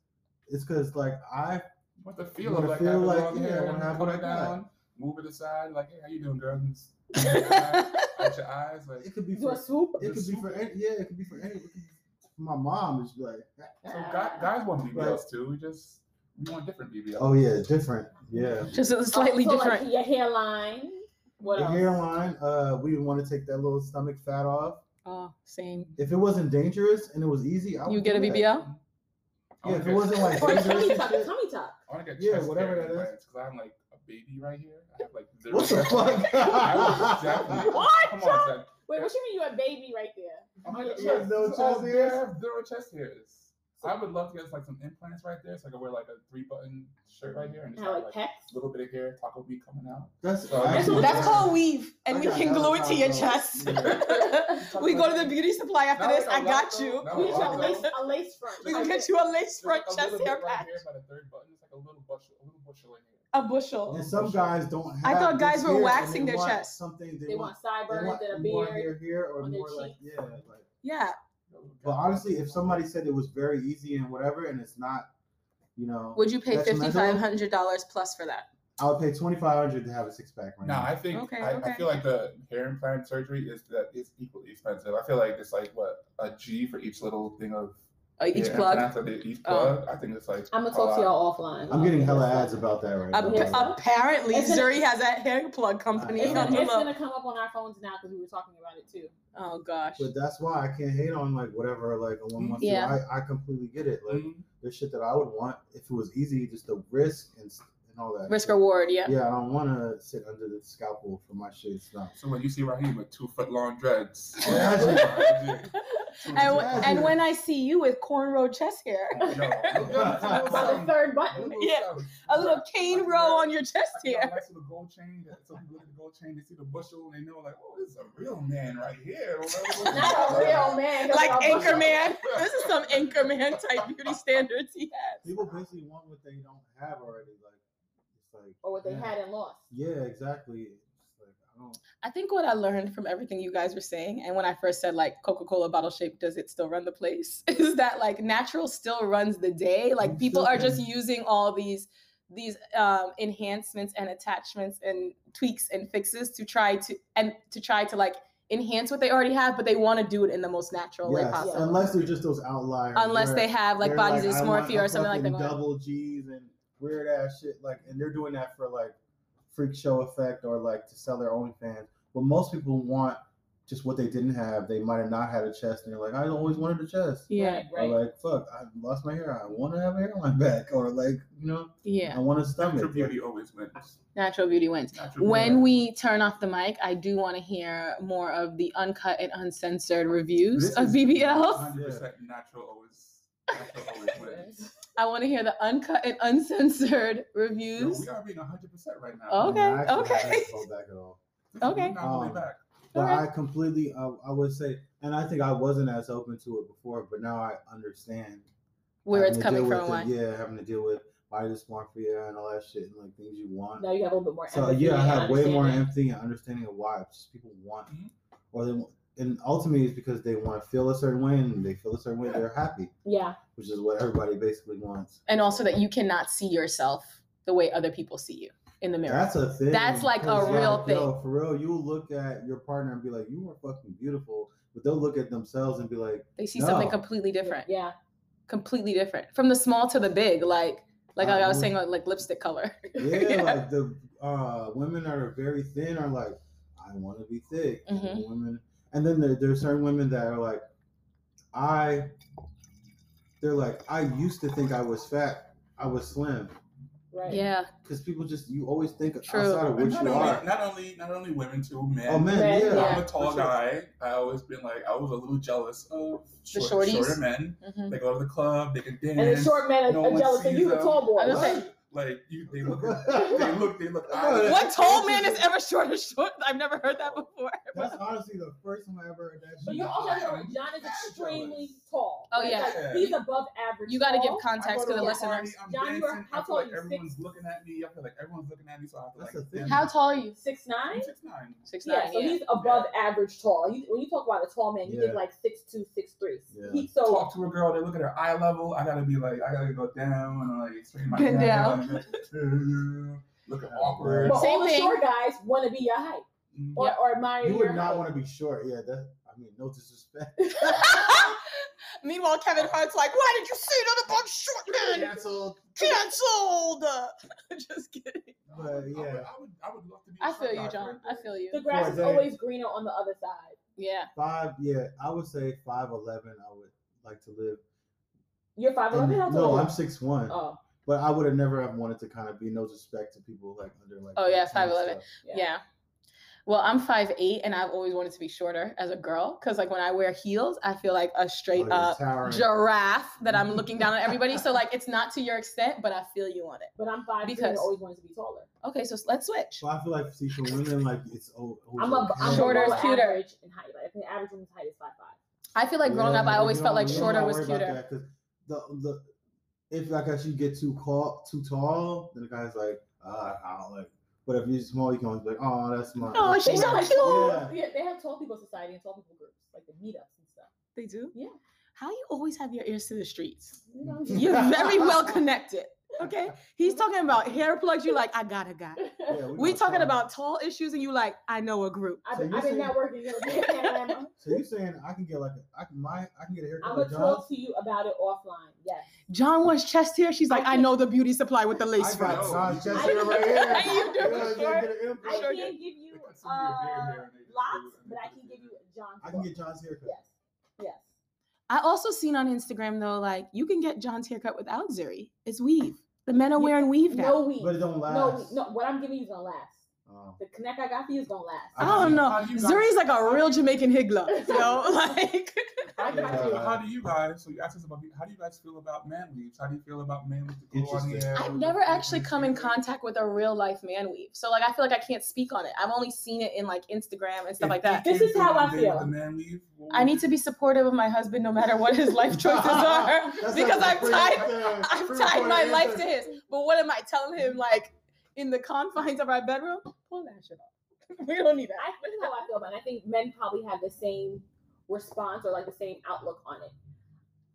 It's because like I What the feel Wanna of like feel having like, long yeah, hair wanna and have coming like that. down, move it aside, like, hey, how you doing, girl? And At your eyes, like. it could be Do a for swoop. it could be for any, yeah it could be for any. It could be for my mom is like So guys, guys want BBLs too. We just we want different BBLs. oh yeah different yeah. Just slightly so different. Like your hairline. What The else? hairline, uh, we want to take that little stomach fat off. oh, same. If it wasn't dangerous and it was easy, I would You get a do that. BBL? I Yeah, if it wasn't like Or a tummy and tuck. Tummy tuck. I want to get Yeah, whatever that is. because I'm like a baby right here. I have like zero What the chest fuck? I. What? Come on. Wait, what do you mean you a baby right there? I'm like, your yeah, no no chest chest hairs? hair. Zero chest hairs. I would love to get like some implants right there, so I can wear like a three button shirt right here and just Have have like like a little bit of hair, taco meat coming out. That's So actually- That's called weave, and I we can glue it to your avocado. chest. we go to the beauty supply after No, this. no, I got no, you. no. We get a lace, a lace front. We can get you a lace front like a chest hair bit right here by the third button. It's like a little bushel, a little bushel in here. a bushel. And some guys don't. Have I thought guys were waxing their want chest. Something they, They want. want sideburns they want and a more beard. hair here or more like yeah. Like, Yeah, but honestly, if somebody said it was very easy and whatever, and it's not, you know, would you pay fifty five hundred dollars plus for that? I would pay twenty five hundred to have a six pack right No, now. I think Okay, I, okay. I feel like the hair implant surgery is that is equally expensive. I feel like it's like what a G for each little thing of Uh, each hair plug. implants, or each Oh. plug. I think it's like I'm gonna talk to y'all offline. I'm getting hella ads about that right Ap- Yes. now. apparently, It's gonna- Zuri has a hair plug company It's, gonna, it's gonna come up on our phones now because we were talking about it too. Oh gosh. But that's why I can't hate on like whatever like a one month. Yeah. I, I completely get it. Like Mhm. there's shit that I would want if it was easy, just the risk and and all that. Risk shit. reward, yeah. Yeah, I don't want to sit under the scalpel for my shit. It's not. So when you see Raheem with two foot long dreads, Imagine. And, and when I see you with cornrow chest hair, Yo, look good. By the third button. Yeah, a little cane row on your chest I got a hair. gold chain. That some people look at the gold chain, they see the bushel, and they know like, oh, this is a real man right here. Not a real man. Like a bushel. Anchorman. This is some Anchorman type beauty standards he has. People basically want what they don't have already. Like it's like Or what they yeah. had and lost. Yeah, exactly. Like I think what I learned from everything you guys were saying, and when I first said like Coca-Cola bottle shape, does it still run the place? Is that like natural still runs the day? Like people are just using all these these um, enhancements and attachments and tweaks and fixes to try to and to try to like enhance what they already have, but they want to do it in the most natural way Yes, possible. unless they're just those outliers. Unless they have like body I dysmorphia or something like that. Double G's and weird ass shit. Like, and they're doing that for like freak show effect or like to sell their own fans. But most people want just what they didn't have. They might have not had a chest, and they're like, I always wanted a chest. Yeah, Right, right. Or like, fuck, I lost my hair. I want to have a hairline back. Or like, you know, yeah. I want a stomach. Natural beauty always wins. Natural beauty wins. Natural When beauty. we turn off the mic, I do want to hear more of the uncut and uncensored reviews This of is- BBLs. 100% natural always, natural always wins. I want to hear the uncut and uncensored Yo, reviews. we are being 100% right now. Okay, I actually okay. haven't pulled back at all. Okay. Not all Um, back. But Okay. I completely, I, I would say, and I think I wasn't as open to it before, but now I understand Where it's coming from, with it, Yeah, having to deal with body dysmorphia and all that shit and like things you want. Now you have a little bit more So yeah, I have way more empathy and understanding of why people want, Mhm. or they want, and ultimately it's because they want to feel a certain way and they feel a certain way, they're happy, Yeah. which is what everybody basically wants. And also that you cannot see yourself the way other people see you in the mirror. That's a thing. That's like a 'cause, real thing Yo, for real, you will look at your partner and be like, "You are fucking beautiful," but they'll look at themselves and be like, they see No. something completely different. Yeah. Completely different. From the small to the big, like like I was Uh, saying, like, like lipstick color. yeah, like the uh, women that are very thin are like, I want to be thick. And Mhm. women, and then there, there are certain women that are like, I. They're like, I used to think I was fat. I was slim Right. yeah. because people just you always think True. outside of what you only, are. not only not only women too, men. Oh man, Men, yeah, yeah. I'm a tall sure. guy. I always been like I was a little jealous of The short, shorties? shorter men. Mhm. They go to the club, they can dance. And the short men are, No are jealous of you, the tall boy. I was Right. saying- Like you, they look, they look, they look. eyes- What tall man is ever short or short? I've never heard that before. That's honestly the first time I ever heard that. But you also know am John is mad extremely tall. Oh, Like, yeah. like, he's above average. You got to give context to the listeners. party, I'm John, you are- how tall like are you? everyone's Six? looking at me. I feel like everyone's looking at me, so I have to That's like. How tall are you? Six nine. I'm six nine. Six Yeah, nine. so Yeah. he's above average tall. You, when you talk about a tall man, you Yeah. think like six two, six three. Yeah. He, so Talk to a girl, they look at her eye level. I gotta be like, I gotta go down and like straighten my Bend down. Out, like, Looking awkward. but Same all the thing. short guys want to be your height Mm. or, or admire You your would height. not want to be short. Yeah, that. I mean, no disrespect. Meanwhile, Kevin Hart's like, "Why did you say that about short men? Canceled. Cancelled." Just kidding. But I would, yeah, I would, I would love to be. I feel you, John. for I feel you. The grass is always greener on the other side. Yeah. five. Yeah, I would say five eleven. I would like to live. You're five eleven. in- eleven. How no, I'm you? six one. Oh, But I would have never have wanted to kind of be no disrespect to people like under like. Oh, yeah, 15 and 5'11". stuff. yeah. Yeah. Well, I'm five eight, and I've always wanted to be shorter as a girl because, like, when I wear heels, I feel like a Oh, straight you're up towering. giraffe that I'm looking down on everybody. So, like, it's not to your extent, but I feel you on it. But I'm five because Because- I always wanted to be taller. Okay, so let's switch. Well, I feel like see for women like it's oh, I'm a I'm Shorter is cuter. average in height. Like, I think the average woman's height is five five. I feel like growing up, I always felt like shorter was cuter. Because the the if like as you get too tall too tall, then the guy's like, ah, I don't like. But if you're small, you can always be like, oh, that's my. Oh, that's she's so cute. Yeah. Yeah, they have tall people society and tall people groups, like the meetups and stuff. They do? Yeah. How you always have your ears to the streets? You know, You're very well connected. Okay. He's talking about hair plugs. You like, I got a guy. Yeah, We got talking tall. about tall issues, and you like, I know a group. I've So been, I've been networking. You know, So you're saying I can get like a, I can my I can get a haircut I'm gonna talk to you about it offline. Yes. John wants chest hair. She's like, I know the beauty supply with the lace I got fronts. John's chest I- hair right here. You do, Yeah, yeah, sure. get an implant. I can't give you They cut some of your beard uh, hair and they just do lots, but I can give you John's. I can get John's haircut. Yes. Yes. I also seen on Instagram though, like you can get John's haircut without Zuri. It's weave. The men are wearing weave now. No weave. But it don't last. No, weed. no. What I'm giving you is gonna last. Oh. The connect I got for you is gonna last. I How don't know. how do you guys- Zuri's like a real Jamaican higgler, yo. Like, I got Yeah. you. How do you guys? So you asked us about how do you guys feel about man weaves? How do you feel about man weaves? The glow on the Interesting. I've never actually come in contact with a real life man weave, so like I feel like I can't speak on it. I've only seen it in like Instagram and stuff If like that. This is how I feel. with The man weave. I need to be supportive of my husband no matter what his life choices are, because I've tied I've tied my answer. life to his. But what am I telling him? Like in the confines of our bedroom, pull that shit off. we don't need that. I this is how I feel about it. I think men probably have the same response or like the same outlook on it.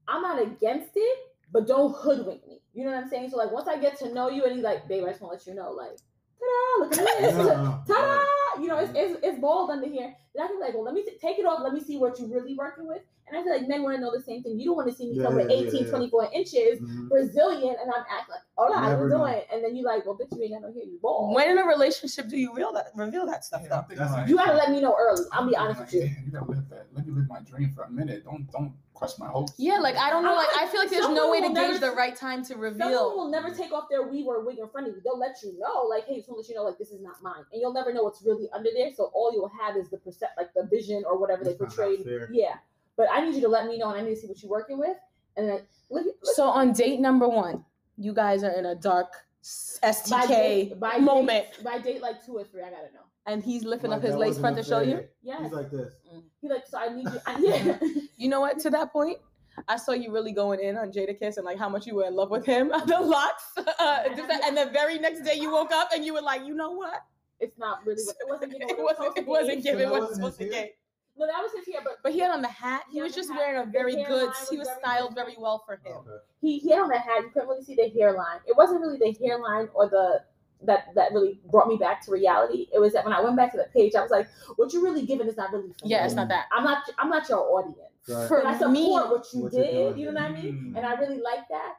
I'm not against it, but don't hoodwink me. You know what I'm saying? So like once I get to know you and he's like, babe, I just want to let you know, like, ta-da, look at this. Ta-da! You know, it's, it's, it's bald under here. Then I can be like, well, let me t- take it off. Let me see what you're really working with. And I feel like men want to know the same thing. You don't want to see me Yeah, come with 18, yeah, yeah. 24 inches, Mhm. Brazilian, and I'm acting like, hola, how Never you know. doing? And then you like, well, bitch, you ain't got no hair, you bald. When in a relationship do you reveal that reveal that stuff Yeah, though? thinking That's- like- You gotta let me know early. I'll be honest like, with you. "Damn, you gotta live that. Let me live my dream for a minute. Don't don't crush my hopes. Yeah, like I don't know. Like I feel like there's no way to gauge never- the right time to reveal. Someone reveal. will never take off their weave or wig in front of you. They'll let you know, like, hey, just want to let you know, like, this is not mine, and you'll never know what's really under there. So all you'll have is the percep, like the vision or whatever they That's not portrayed. Yeah, but I need you to let me know, and I need to see what you're working with, and then look, look So on date number one, you guys are in a dark by STK date, by moment, date, by date like two or three, I gotta know. And he's lifting Like, up his lace front to show you. Yeah, He's like this. he like, so I need you. I, yeah, You know what? To that point, I saw you really going in on Jadakiss and like how much you were in love with him. the locks, uh, just and the very next day you woke up and you were like, you know what? it's not really. What, it wasn't. You know, It wasn't. It wasn't So given that what it's wasn't supposed to his hair? get. No, that was his hair, but But he had on the hat. He Yeah, was just hat. wearing a very good. was He was very styled good. very well for him. Okay. he, he had on the hat. You couldn't really see the hairline. It wasn't really the hairline or the that that really brought me back to reality. It was that when I went back to the page, I was like, what you're really giving is not really for Yeah, me. it's not that. I'm not I'm not your audience. Right. For But I support me, what you What did. You know what I mean? Mm. And I really like that.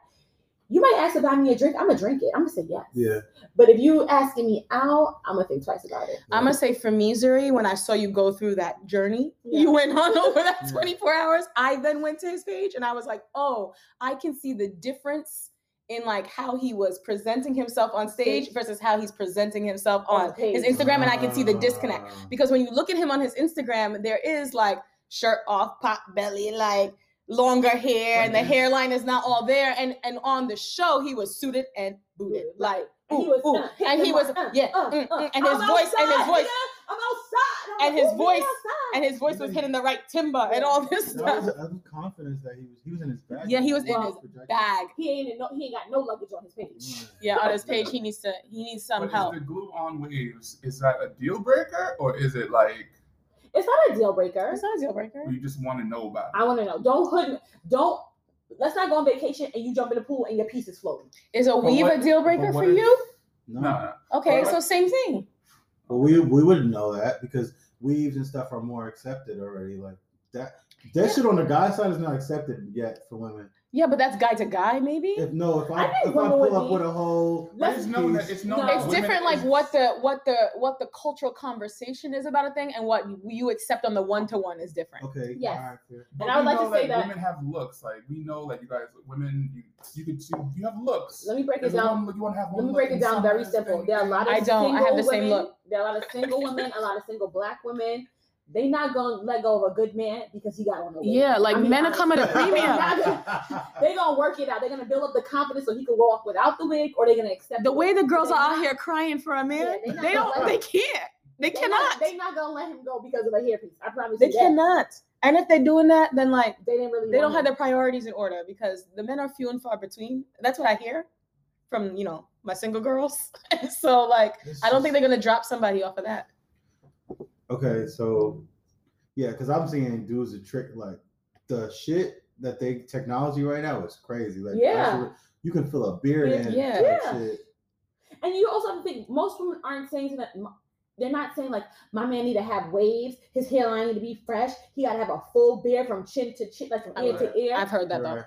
You might ask to buy me a drink. I'm gonna drink it. I'm gonna say yes. Yeah. But if you asking me out, I'm gonna think twice about it. I'm gonna say for me, Zuri, when I saw you go through that journey, Yeah. you went on over that 24 hours. I then went to his page and I was like, oh, I can see the difference in like how he was presenting himself on stage Stage. versus how he's presenting himself On on the page. his Instagram, and I can see the disconnect Ah. because when you look at him on his Instagram, there is like shirt off, pop belly, like longer hair and the hairline is not all there. And and on the show, he was suited and booted. Like And he ooh, was, ooh. uh, and he was uh, yeah, uh, mm, uh, mm, and his voice and his voice nigga. I'm outside. I'm and his voice outside. and his voice was hitting the right timber and all this That was, stuff. that was confidence that he was. He was in his bag. Yeah, he was in his Bag. he ain't in no, he ain't got no luggage on his page. Yeah, on his page, he needs to he needs some But help. is the glue on waves is that a deal breaker or is it like It's not a deal breaker. It's not a deal breaker. you just want to know about it? I want to know. Don't hood. Don't. Let's not go on vacation and you jump in the pool and your piece is floating. Is a But weave what- a deal breaker for if- you? No, No, no. Okay, But- so same thing. But we we wouldn't know that because weaves and stuff are more accepted already. Like that. That shit on the guy side is not accepted yet for women. Yeah, but that's guy to guy, maybe. If no, if I, I if I pull up be- with a whole But it's known that it's known No. it's women different like is- what the what the what the cultural conversation is about a thing and what you accept on the one to one is different Okay. Yes. all right, fair. But And I would we like to know say that- women have looks. Like we know that you guys, women, you you could you, you have looks. Let me break it down. one- you want to have Let me break it down very simple. There are a lot of I don't. I have the same women, look. There are a lot of single women, a lot of single black women. They not gonna let go of a good man because he got on the wig. yeah like I mean, men are coming at a premium They gonna work it out. They're gonna build up the confidence so he can walk without the wig, or they're gonna accept the it. way the girls They're out not- here crying for a man Yeah, they they don't they can't they cannot. They're cannot Not, they not gonna let him go because of a hairpiece. I promise they you. that. cannot and if they're doing that then like They didn't really. they don't want have their priorities in order because the men are few and far between that's what i hear from you know my single girls so like i don't think they're gonna drop somebody off of that Okay, so yeah, because I'm seeing dudes a trick like the shit that they technology right now is crazy. Like Yeah. you can fill a beard Yeah. in. Yeah. type Yeah. Shit. And you also have to think most women aren't saying that they're not saying like my man need to have waves, his hairline need to be fresh, he gotta have a full beard from chin to chin, like from ear to ear. i've heard that though Right.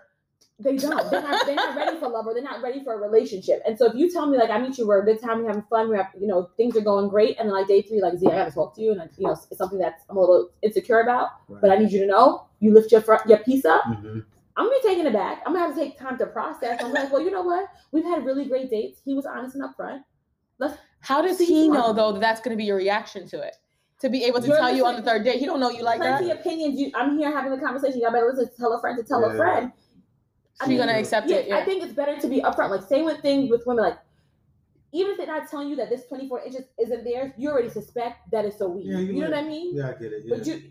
They don't. They're not, they're not ready for love or they're not ready for a relationship. And so if you tell me like I meet you, we're a good time, we're having fun, we're you know things are going great, and then like day three, like Z, I gotta talk to you, and like, you know it's something that's I'm a little insecure about, but I need you to know you lift your front your piece up. Mhm. I'm gonna be taken aback. I'm gonna have to take time to process. I'm like, well, you know what? We've had really great dates. He was honest and upfront. Let's How does he smart. know though that that's going to be your reaction to it? To be able to You're tell you on the third date, he don't know you like that. Plenty opinions. You, I'm here having a conversation. Y'all better listen. To tell a friend to tell Yeah. a friend. I She's mean, gonna accept yeah, it. Yeah. I think it's better to be upfront. Like same with things with women. Like even if they're not telling you that this 24 inches isn't theirs, you already suspect that it's a weed. Yeah, you, you know what I mean? Yeah, I get it. But yeah. you,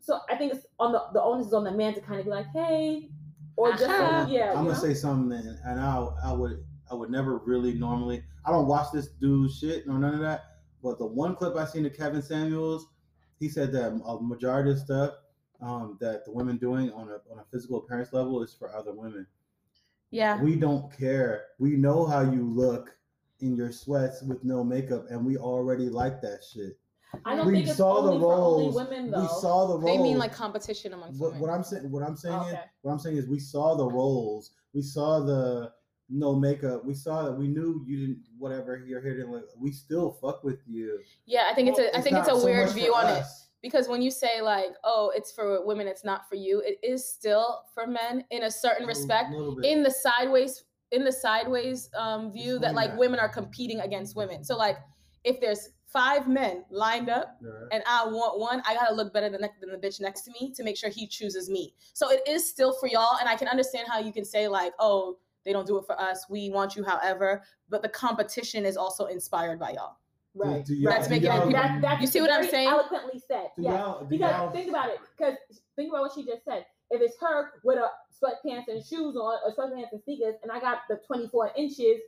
so I think it's on the the onus is on the man to kind of be like, hey, or just Uh-huh. yeah. I'm gonna know? say something, and, and I I would I would never really normally. I don't watch this dude shit or none of that. But the one clip I seen of Kevin Samuels, he said that a majority of stuff um, that the women doing on a on a physical appearance level is for other women. Yeah. We don't care. We know how you look in your sweats with no makeup, and we already like that shit. I don't we think it's saw the only for only women though. We saw the roles. They mean like competition amongst what, women. what I'm saying. What I'm saying oh, is Okay. what I'm saying is we saw the roles. We saw the no makeup. We saw that we knew you didn't whatever your hair didn't look. We still fuck with you. yeah, I think it's a I think it's a so weird view on it us. Because when you say like, oh, it's for women, it's not for you. It is still for men in a certain respect. In the sideways in the sideways um, view that like that. women are competing against women. So like if there's five men lined up Right. and I want one, I gotta look better than, the- than the bitch next to me to make sure he chooses me. So it is still for y'all, and I can understand how you can say like, oh, they don't do it for us. We want you, however, but the competition is also inspired by y'all. Right. Do y'all- That's do making it y'all- people- That, that's You see what I'm very saying? Eloquently said. Yeah. Because y'all- think about it. Because think about what she just said. If it's her with a sweatpants and shoes on, or sweatpants and sneakers, and I got the 24 inches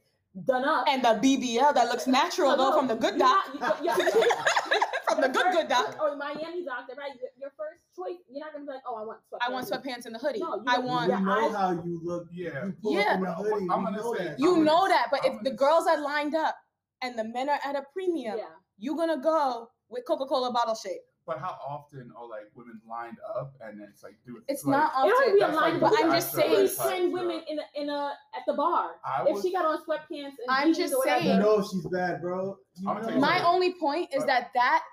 done up. And the BBL that looks natural though Hello, from the good you're doc. not- you- you- from the good first- good doc. Or oh, Miami doctor, right? Your, your first choice. You're not gonna be like, oh, I want sweatpants. I want sweatpants and a hoodie. No, you I want. we Yeah, know I- how you look. Yeah. You Yeah. up in the hoodie. I'm gonna say- that. You know that, but I'm if the gonna- girls are lined up and the men are at a premium, Yeah. you're gonna go with Coca-Cola bottle shape. But how often are like women lined up and it's like, dude, It's like, not It don't often. be a line, like But but I'm just got saying- ten women in a, in a at the bar. I If she got on sweatpants and I'm just or You saying. know she's bad, bro. You I'ma tell you know. My only point is But- that that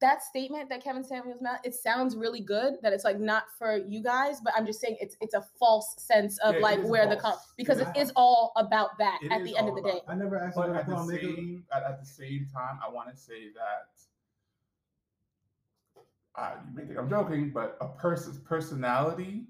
that statement that Kevin Samuels made, it sounds really good that it's like not for you guys, but I'm just saying it's it's a false sense of Yeah, like is where the false. com- because Yeah. it is all about that It at the end of all the day. I never asked but her at the on makeup. same at, at the same time, I want to say that. Uh, you may think I'm joking, but a person's personality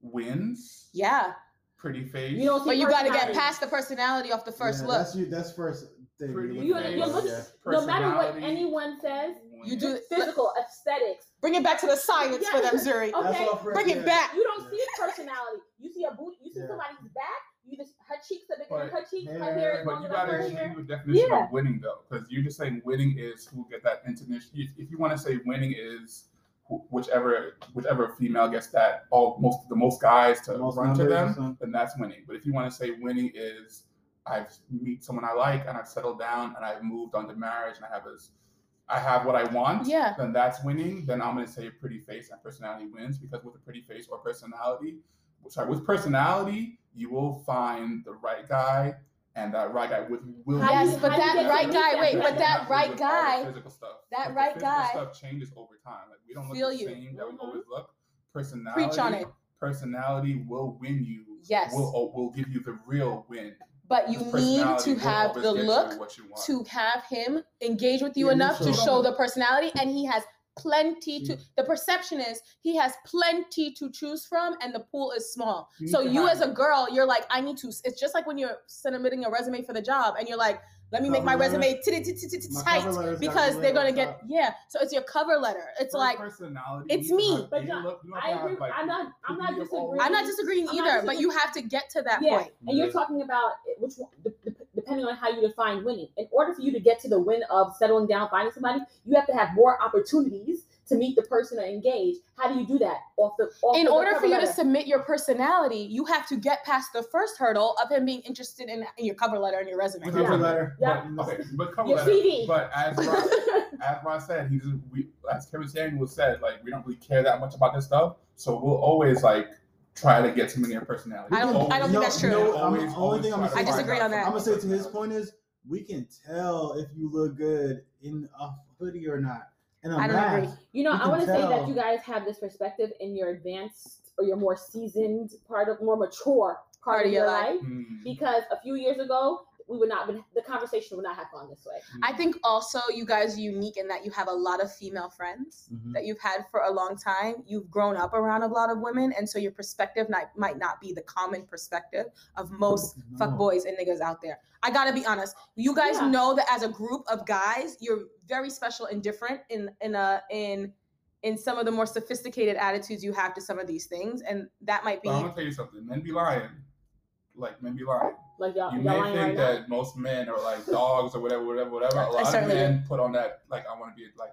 wins. Yeah, Pretty face. You don't see but you got to get past the personality off the first Yeah, look. That's you. That's first thing. Pretty look You, at. face. you look, Yeah. no matter what anyone says, You do- physical aesthetics. Bring it back to the science for them, Zuri. Okay. That's all Bring it back. You don't see personality. You see a boot. You see Yeah. somebody's back. You just her cheeks are bigger than her cheeks. Her hair- hair is But longer you than gotta her hair. change the definition Yeah. of winning though, because you're just saying winning is who get that intimate. If, if you want to say winning is whichever whichever female gets that all most the most guys to Most run to them, then that's winning. But if you want to say winning is I've meet someone I like and I've settled down and I've moved on to marriage and I have this I have what I want, Yeah. then that's winning. Then I'm gonna say a pretty face and personality wins because with a pretty face or personality, sorry, with personality, you will find the right guy and that right guy with will Yes, but you that right guy, wait, but that right with all the guy, physical stuff. that the right guy- stuff changes over time. Like we don't look the you. same that we Mhm. always look. Personality, Preach on it. personality will win you. Yes. will will give you the real win. But you need to have the get you look you to have him engage with you Yeah, enough to show the personality and he has plenty to the perception is he has plenty to choose from and the pool is small. You so you as a girl you're like i need to it's just like when you're submitting a resume for the job and you're like let me make my letter. resume tight cover letter's got because they're gonna get top. yeah so it's your cover letter it's For like personality. it's me. But you John, look- I agree. Like, I'm not. I'm not could be of all disagreeing. i'm not disagreeing I'm not either but you have to get to that yeah, point and you're talking about which one, de- de- depending on how you define winning. In order for you to get to the win of settling down, finding somebody, you have to have more opportunities to meet the person or engage. How do you do that? Off the off in the order cover for you to submit your personality, you have to get past the first hurdle of him being interested in, in your cover letter and your resume. Cover but- letter. Yeah. But, okay, but cover Your letter. CV. But as Ross, as Ross said, he doesn't. We, as Kevin Samuel said, like we don't really care that much about this stuff. So we'll always like try to get something in your personality. I don't- We'll I don't always- think that's true. we'll No, I'm- always- only thing I'm gonna say- I disagree on that. I'm gonna say to his point is we can tell if you look good in a hoodie or not. And a I don't mask. agree. You know, You I want to say that you guys have this perspective in your advanced or your more seasoned part of more mature part, of your life. Hmm. Because a few years ago, we would not been the conversation would not have gone this way. I think also you guys are unique in that you have a lot of female friends Mhm. that you've had for a long time. You've grown up around a lot of women, and so your perspective might, might not be the common perspective of most fuck boys and niggas out there. I gotta be honest. You guys Yeah. know that as a group of guys, you're very special and different in in a in in some of the more sophisticated attitudes you have to some of these things, and that might be. But I'm gonna tell you something. Men be lying. Like men be lying. Like y'all, You y'all may think right now. that most men are like dogs or whatever, whatever, whatever. A lot of men put on that like I want to be like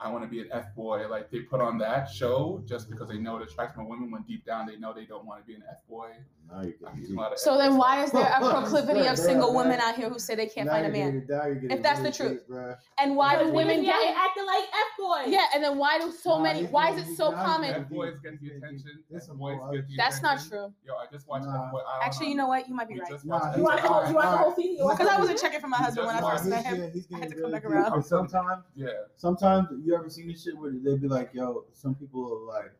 I want to be an F boy. Like they put on that show just because they know it attracts more women. When deep down they know they don't want to be an F boy. Now you're getting deep. So then, why is there a proclivity of single right. women out here who say they can't Now find a man? getting- now you're getting If that's the truth. deep, bruh. And why do women niggas get out it? acting like f boys? Yeah, and then why do so Nah, many? Why is it so now common? F boys get the attention. There's F some boys more get the That's not true. Yo, I just watched Nah. F boy. I don't Actually, you know what? You might be right. just Nah, watched You want the whole, boy. you want the Alright. whole season? Because I wasn't season? checking for my husband when I first Nah, met he's him. getting- I had to come really back deep. around. Sometimes Yeah. sometimes you ever seen this shit where they'd be like, yo, some people are like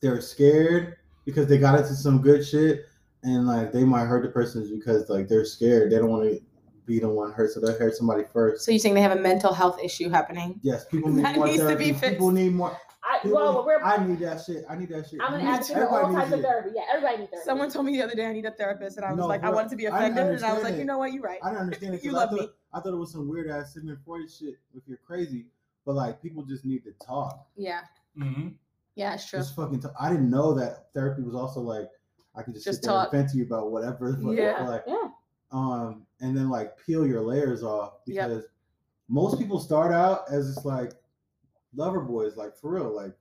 they're scared because they got into some good shit and like they might hurt the person because like they're scared. They don't want to be the one hurt, so they'll hurt somebody first. So you're saying they have a mental health issue happening? Yes, people need That more needs to therapy. be fixed. People need more. I, People, well, we're, I need that shit. I need that shit. I'm an You- advocate for all everybody types of therapy. Yeah, everybody needs therapy. Someone told me the other day I need a therapist, and I was No, like, I bro, wanted to be I offended, and I was like, it. you know what, you're right. I don't understand it. 'cause You I love thought, me. I thought it was some weird ass Sigmund Freud shit if you're crazy, but like people just need to talk. Yeah, hmm yeah, it's true. Just fucking talk. I didn't know that therapy was also like I could just, Just sit there and vent to you about whatever. but, Yeah. Like, yeah. um, and then like peel your layers off Yep. because most people start out as just like lover boys, like for real. Like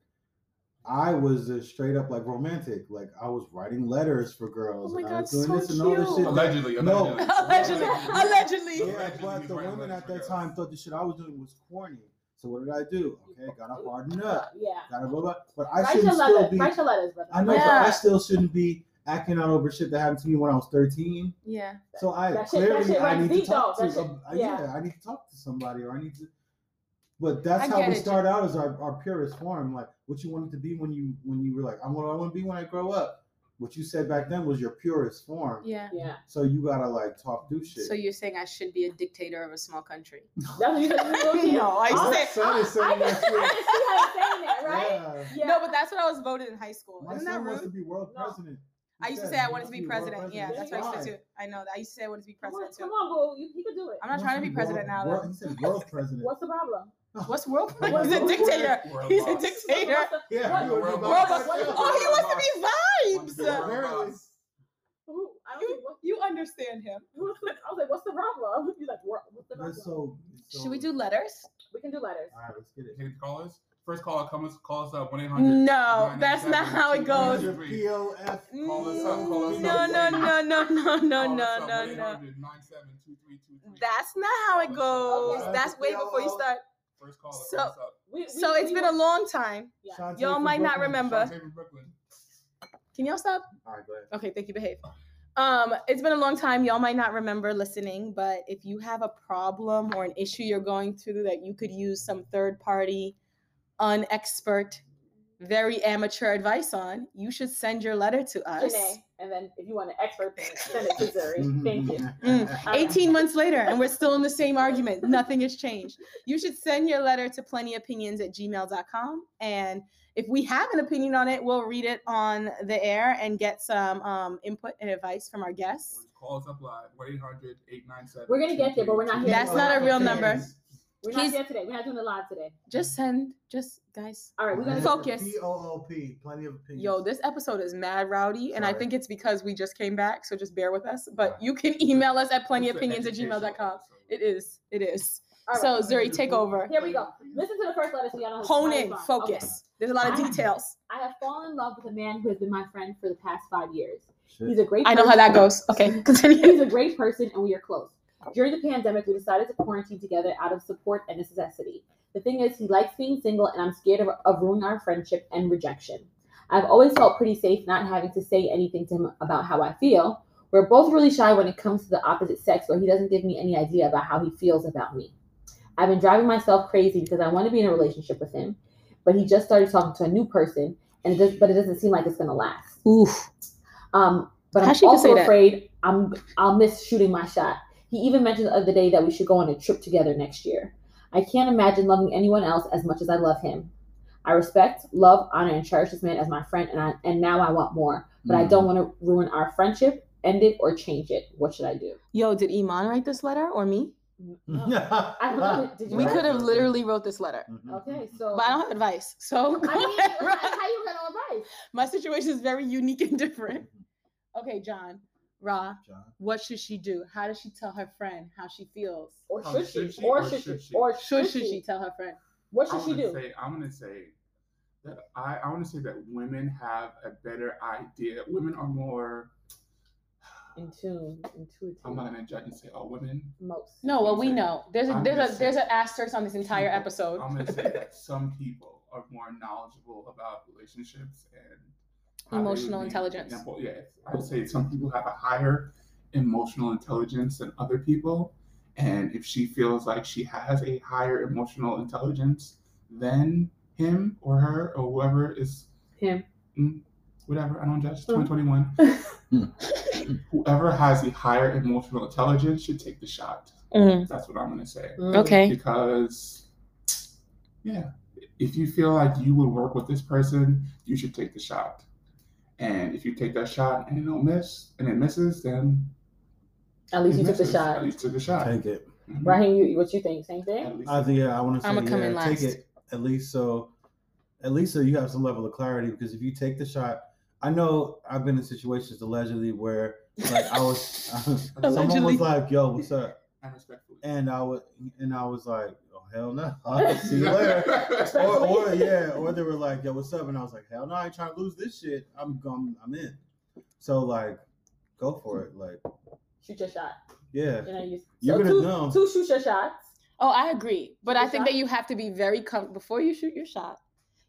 I was a straight up like romantic. Like I was writing letters for girls. Oh my and I God, was doing so this and all this cute. shit. that- Allegedly, No. allegedly. allegedly, allegedly. Yeah, Allegedly, but the women at that time thought the shit I was doing was corny. So what did I do? Okay, gotta harden up. Yeah. Gotta blah blah. But I Write shouldn't still letters. be. Write your letters, brother. I know, Yeah. but I still shouldn't be acting out over shit that happened to me when I was 13. Yeah, So I That clearly shit I need to talk though. to. That yeah. yeah. I need to talk to somebody, or I need to. But that's I how we it, start out as our, our purest form, like what you wanted to be when you when you were like, I want I want to be when I grow up. What you said back then was your purest form. Yeah. Yeah. So you gotta like talk through shit. So you're saying I should be a dictator of a small country? That's what you said. No, I said- son is saying I, I, that can, I can see how you're saying that, right? Yeah. Yeah. No, but that's what I was voted in high school. My Isn't that son wants to be world No. president. I used to say I wanted to be president. Yeah, that's what I used to Why? do. I know that. I used to say I wanted to be Come on, president come on, boo. You, you can do it. I'm not trying to be president now, world- though. He said world president. What's the problem? What's world? What's He's a dictator. He's a dictator. What's the- yeah, what- he would be World boss. Oh, he wants to be Wants to be vibes. world Apparently. boss. who- I don't You, you understand him. I was like, what's the problem? He's like, what, what's the problem? So, so. Should we do letters? we can do letters. All right, let's get it. Can you call us? First call, come us, call us up one eight hundred. No, that's not how it goes. POF. Call us up, call us No, up. no, no, no, no, no, no, no, no. That's not how it goes. Okay. That's way before you start. First caller, So- call us up. We, we, So it's we been a long time. Yeah. Shantae Y'all from might not remember. Shantae from Brooklyn. Can y'all stop? All right, go ahead. Okay, thank you. Behave. Um, it's been a long time. Y'all might not remember listening, but if you have a problem or an issue you're going through that you could use some third party, unexpert, very amateur advice on, you should send your letter to us. Janae, and then if you want an expert, opinion, send it to Zuri. Thank you. Mm. 18 months later, and we're still in the same argument. Nothing has changed. You should send your letter to plentyopinions at gmail.com. And if we have an opinion on it, we'll read it on the air and get some um, input and advice from our guests. Call us up live. One eight hundred eight nine seven. We're gonna get there, but we're not here That's not a real number. We're not He's- here today. We're not doing it live today. Just send, just guys. All right, we're gonna Focus. P O O P. Plenty of opinions. Yo, this episode is mad rowdy, and I think it's because we just came back, so just bear with us. But you can email us at plentyopinions at gmail.com. It is, it is. All So, Zuri, take over. here we go. Listen to the first letter so y'all know. how- Hone how to in, respond. Okay. focus. There's a lot of I- details. I have fallen in love with a man who has been my friend for the past five years. Shit. He's a great. I know how that goes. Okay, continue. He's a great person, and we are close. During the pandemic, we decided to quarantine together out of support and necessity. The thing is, he likes being single, and I'm scared of, of ruining our friendship and rejection. I've always felt pretty safe not having to say anything to him about how I feel. We're both really shy when it comes to the opposite sex, but he doesn't give me any idea about how he feels about me. I've been driving myself crazy because I want to be in a relationship with him, but he just started talking to a new person, and it does, but it doesn't seem like it's gonna last. Oof. Um, but I'm also afraid I'm I'll miss shooting my shot. He even mentioned the other day that we should go on a trip together next year. I can't imagine loving anyone else as much as I love him. I respect, love, honor, and cherish this man as my friend, and I and now I want more. But I don't mm. want to ruin our friendship, end it, or change it. What should I do? Yo, did Iman write this letter or me? Mm. Oh. I don't know. Did you We could have literally wrote this letter, mm-hmm. Okay, mm-hmm. so but I don't have advice. So I mean, how you got no advice? my situation is very unique and different. Okay, John, Ra, John. what should she do? How does she tell her friend how she feels? Or should should she? she Or or should should she? she? Or Should should she tell her friend? What I'm should she gonna do? say I'm gonna say that I, I want to say that women have a better idea. Women are more. In tune, intuitive. I'm not gonna judge and say all women. most. No, well we know. There's a I'm there's just a there's an asterisk on this entire People- episode. I'm gonna say that some people are more knowledgeable about relationships and how they Emotional intelligence. Example, yeah, I would say some people have a higher emotional intelligence than other people, and if she feels like she has a higher emotional intelligence than him or her or whoever is Him. mm, whatever. I don't judge. It's Mm. 2021. Whoever has a higher emotional intelligence should take the shot. Mm, That's what I'm gonna say okay. because yeah if you feel like you would work with this person you should take the shot and if you take that shot and it don't miss and it misses then At least it you took the shot. at least you took the shot Take it. Mhm. Raheem, you, what you think? Same thing? At I think yeah, I want to say I'ma come yeah, in take last. it at least so at least so you have some level of clarity because if you take the shot, I know I've been in situations allegedly where like I was someone was like, "Yo, what's up?" and I was and I was like, "Oh hell no, I'll see you later." or, or yeah, or they were like, "Yo, what's up?" And I was like, "Hell no, I ain't trying to lose this shit. I'm I'm, I'm in." So like, go for it. Like, Shoot your shot. yeah, You know, you, You're so gonna two, know. two shoot your shots. Oh, I agree. But I think shot? that you have to be very com- before you shoot your shot.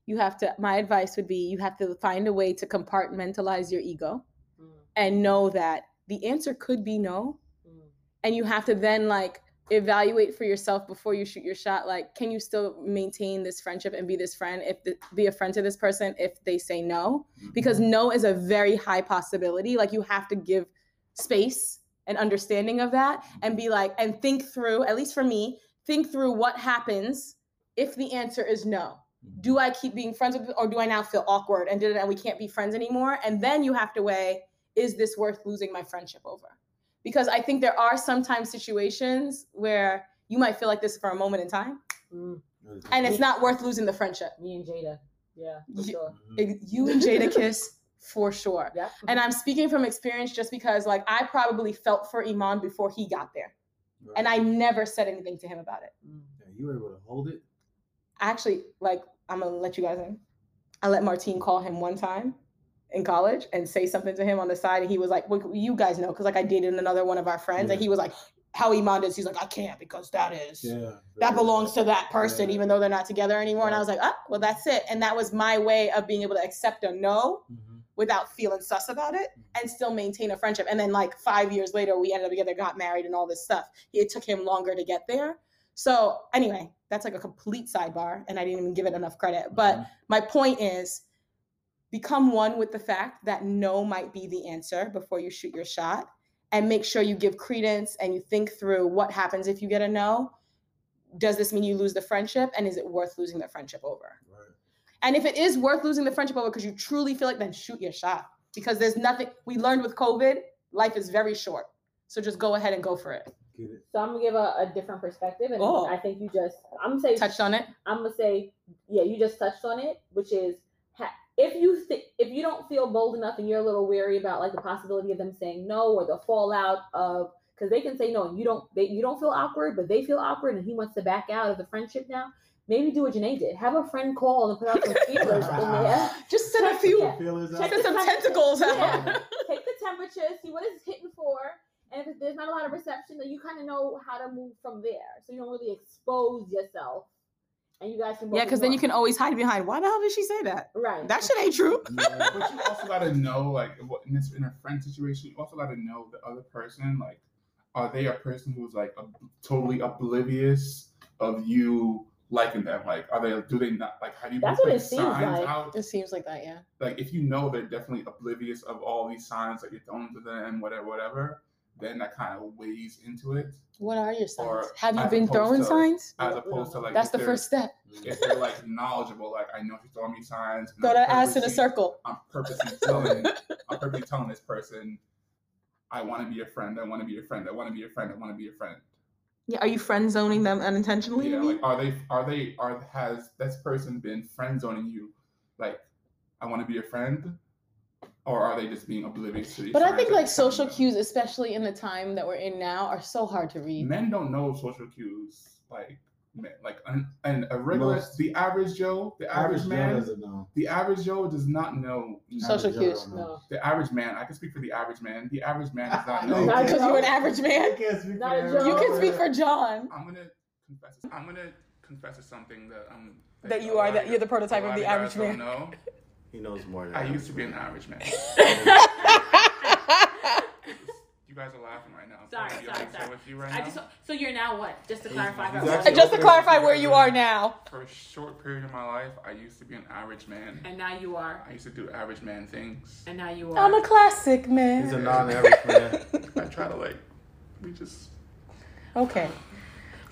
You have to. My advice would be you have to find a way to compartmentalize your ego mm. and know that the answer could be no, mm. and you have to then like evaluate for yourself before you shoot your shot like can you still maintain this friendship and be this friend if the, be a friend to this person if they say no? Mm-hmm. Because no is a very high possibility. Like you have to give space and understanding of that mm-hmm. and be like and think through at least for me think through what happens if the answer is no. Mm-hmm. Do i keep being friends with or do i now feel awkward and and we can't be friends anymore? And then you have to weigh is this worth losing my friendship over because i think there are sometimes situations where you might feel like this for a moment in time. Mm, and it's not worth losing the friendship. Me and Jada. Yeah, for Ye- sure. You and jada kiss for sure. Yeah. and i'm speaking from experience just because like i probably felt for iman before he got there. And i never said anything to him about it. Mm. Yeah, you were able to hold it. actually like i'm gonna let you guys in. I let martine call him one time in college and say something to him on the side and he was like well, you guys know because like i dated another one of our friends and he was like how iman is he's like i can't because that is Yeah. that belongs to that person Yeah. even though they're not together anymore. And i was like oh well that's it. And that was my way of being able to accept a no Mhm. without feeling sus about it and still maintain a friendship. And then like five years later we ended up together got married and all this stuff. It took him longer to get there. So anyway that's like a complete sidebar and i didn't even give it enough credit. But Mhm. my point is become one with the fact that no might be the answer before you shoot your shot. And make sure you give credence and you think through what happens if you get a no. Does this mean you lose the friendship? And is it worth losing the friendship over? Right. and if it is worth losing the friendship over because you truly feel like then shoot your shot. Because there's nothing we learned with covid life is very short. So just go ahead and go for it. Get it. So I'm gonna give a, a different perspective, and Oh. I think you just I'm gonna say touched on it? I'm gonna say yeah, you just touched on it, which is ha- if you th- if you don't feel bold enough and you're a little wary about like the possibility of them saying no or the fallout of because they can say no and you don't they you don't feel awkward, but they feel awkward and he wants to back out of the friendship now. Maybe do what Janae did. Have a friend call and put out some feelers in there. just send a few yeah. Feelers Check out. send some tentacles out Yeah. Take the temperature, see what it's hitting for. And if there's not a lot of reception, then you kind of know how to move from there. So you don't really expose yourself. And you guys can both yeah because then you can always hide behind why the hell did she say that Right. that shit ain't true Yeah. But you also gotta know, like, what in this in a friend situation, you also gotta know the other person. Like, are they a person who's like ob- totally oblivious of you liking them? Like, are they? Do they not like? How do you That's what it the seems like. out? it seems like that yeah Like, if you know they're definitely oblivious of all these signs that you're throwing to them, whatever, whatever, then that kind of weighs into it. what are your signs Or have you been throwing to- signs As opposed to like, that's the first step If they're like knowledgeable, like I know she's throwing me signs. throw I'm that ass in a circle I'm purposely telling I'm purposely telling this person, I want to be a friend. I want to be a friend. I want to be a friend. I want to be a friend. yeah are you friend zoning them unintentionally Yeah, you like are they are they are has this person been friend zoning you? Like, I want to be a friend, or are they just being oblivious to these? But I think like social them? cues, especially in the time that we're in now, are so hard to read. Men don't know social cues like men, like an, and a regular Most- the average Joe, the average, Joe man, doesn't know. the average Joe does not know. Social cues. No. The average man, I can speak for the average man. The average man does not know. Not. Because you're an average man. You can't speak Not a everyone. You can speak for John. I'm gonna confess. I'm gonna confess to something that um That you are that you're the prototype of the average man. know. He knows more than I used to be an average man. You guys are laughing right now. Sorry, Can I sorry, sorry. with you right I now? just so you're now what? Just to clarify, he's about Just to clarify where you are now. For a short period of my life, I used to be an average man. and now you are, I used to do average man things. and now you are. I'm a classic man. He's a non-average man. I try to like, we just. Okay.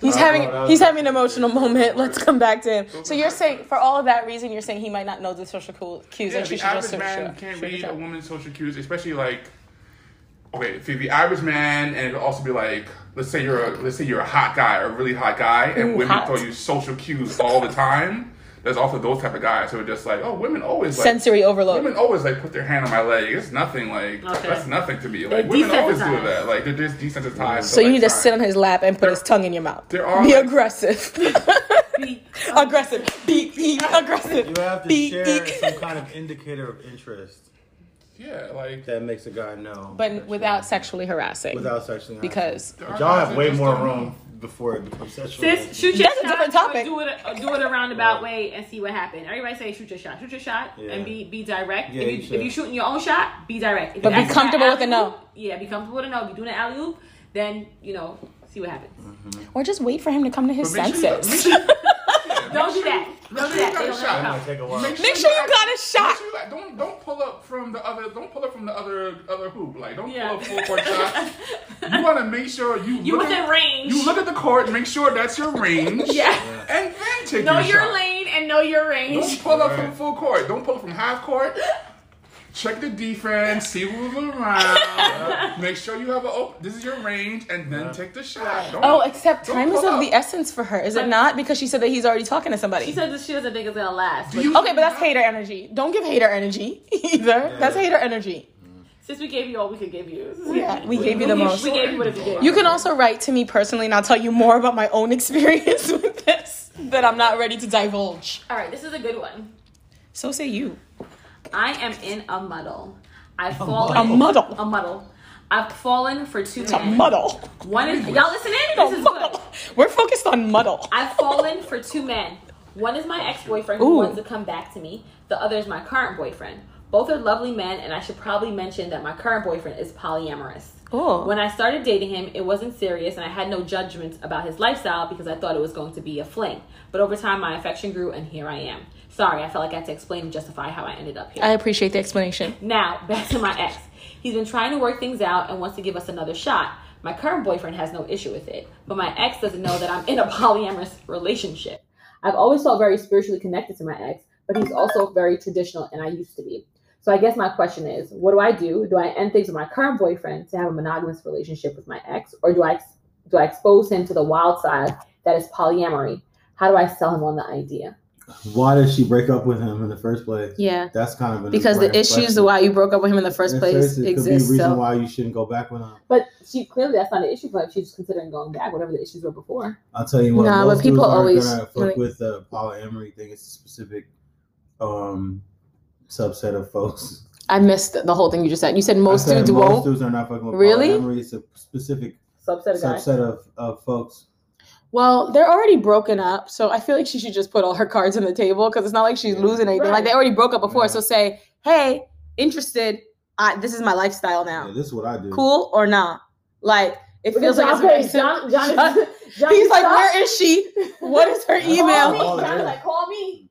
He's having he's having an emotional moment. Let's come back to him. So you're saying for all of that reason, you're saying he might not know the social cues Yeah, and she the should just average search man can't read a woman's social cues, especially like. Okay, for the average man, and it'll also be like, let's say you're a let's say you're a hot guy, or a really hot guy, and Ooh, women hot. throw you social cues all the time. There's also those type of guys who are just like, oh, women always like Sensory overload. Women always like put their hand on my leg. It's nothing like Okay. that's nothing to me. They're Like women always do that. Like they're just desensitized. So you like, need to signs. sit on his lap and put his tongue in your mouth. There are Be like- aggressive. Be- aggressive. Be, be aggressive. You have to Be- share be- some kind of indicator of interest Yeah, like that makes a guy know. But without sexually harassing. without sexually harassing. because y'all have way more room before it becomes sexual. Sis, shoot your That's a different topic. Uh, do it, do it a roundabout Yeah. way and see what happens. Everybody say shoot your shot. Shoot your shot Yeah. and be be direct. Yeah, if you you if you shooting your own shot, be direct. If But be comfortable with a no. Yeah, be comfortable with a no. If you're doing an alley oop, then you know See what happens. Mm-hmm. Or just wait for him to come to his But make sure you- senses. sure- Don't do that. Don't do that. They Make sure you got a don't shot. know how. take. Make sure you got a Make shot. sure you like, don't don't pull up from the other don't pull up from the other other hoop. Like don't Yeah. pull up full court shot. You want to make sure you You look within at, range. you look at the court, make sure that's your range. Yeah. And then take Know your, your shot. lane and know your range. Don't pull up from full court. Don't pull up from half court. Check the defense, see who's around. Make sure you have a open. This is your range, and then take the shot. Don't, Oh, except don't time is of the essence for her, is it not? Because she said that he's already talking to somebody. She said that she doesn't think it's gonna last. But Okay, but that's hater energy. Don't give hater energy either. That's hater energy. Mm. since we gave you all we could give you. Yeah, we gave you the most. We gave you what we gave. You can also write to me personally, and I'll tell you more about my own experience with this that I'm not ready to divulge. All right, this is a good one. So say you. I am in a muddle. I've fallen A muddle. A muddle. I've fallen for two A men. muddle. One is y'all listening. A This is good. We're focused on muddle. I've fallen for two men. One is my ex-boyfriend Ooh. who wants to come back to me. The other is my current boyfriend. Both are lovely men, and I should probably mention that my current boyfriend is polyamorous. Oh. When I started dating him, it wasn't serious, and I had no judgments about his lifestyle because I thought it was going to be a fling. But over time, my affection grew, and here I am. Sorry, I felt like I had to explain and justify how I ended up here. I appreciate the explanation. Now, back to my ex. He's been trying to work things out and wants to give us another shot. My current boyfriend has no issue with it, but my ex doesn't know that I'm in a polyamorous relationship. I've always felt very spiritually connected to my ex, but he's also very traditional, and I used to be. So I guess my question is, what do I do? Do I end things with my current boyfriend to have a monogamous relationship with my ex, or do I do I expose him to the wild side that is polyamory? How do I sell him on the idea? Why did she break up with him in the first place? Yeah. That's kind of an Because the issues question. why you broke up with him in the first It place says it could be a reason So why you shouldn't go back with him. But she clearly that's not an issue for her. She's considering going back, whatever the issues were before. I'll tell you what. Nah, but people aren't always- fuck like- with the polyamory thing. It's a specific um subset of folks. I missed the whole thing you just said. You said most said dudes most won't. dudes are not fucking with Really? polyamory. It's a specific Subset of guys. subset of, of folks. Well, they're already broken up, so I feel like she should just put all her cards on the table because it's not like she's Yeah. losing anything. Like Right. they already broke up before, Yeah. so say, "Hey, interested? I, this is my lifestyle now. Yeah, this is what I do. Cool or not?" Like it feels like John it's very Page. John, John, John- John, He's like, stop. "Where is she? What is her Call email?" me. John's like, call me.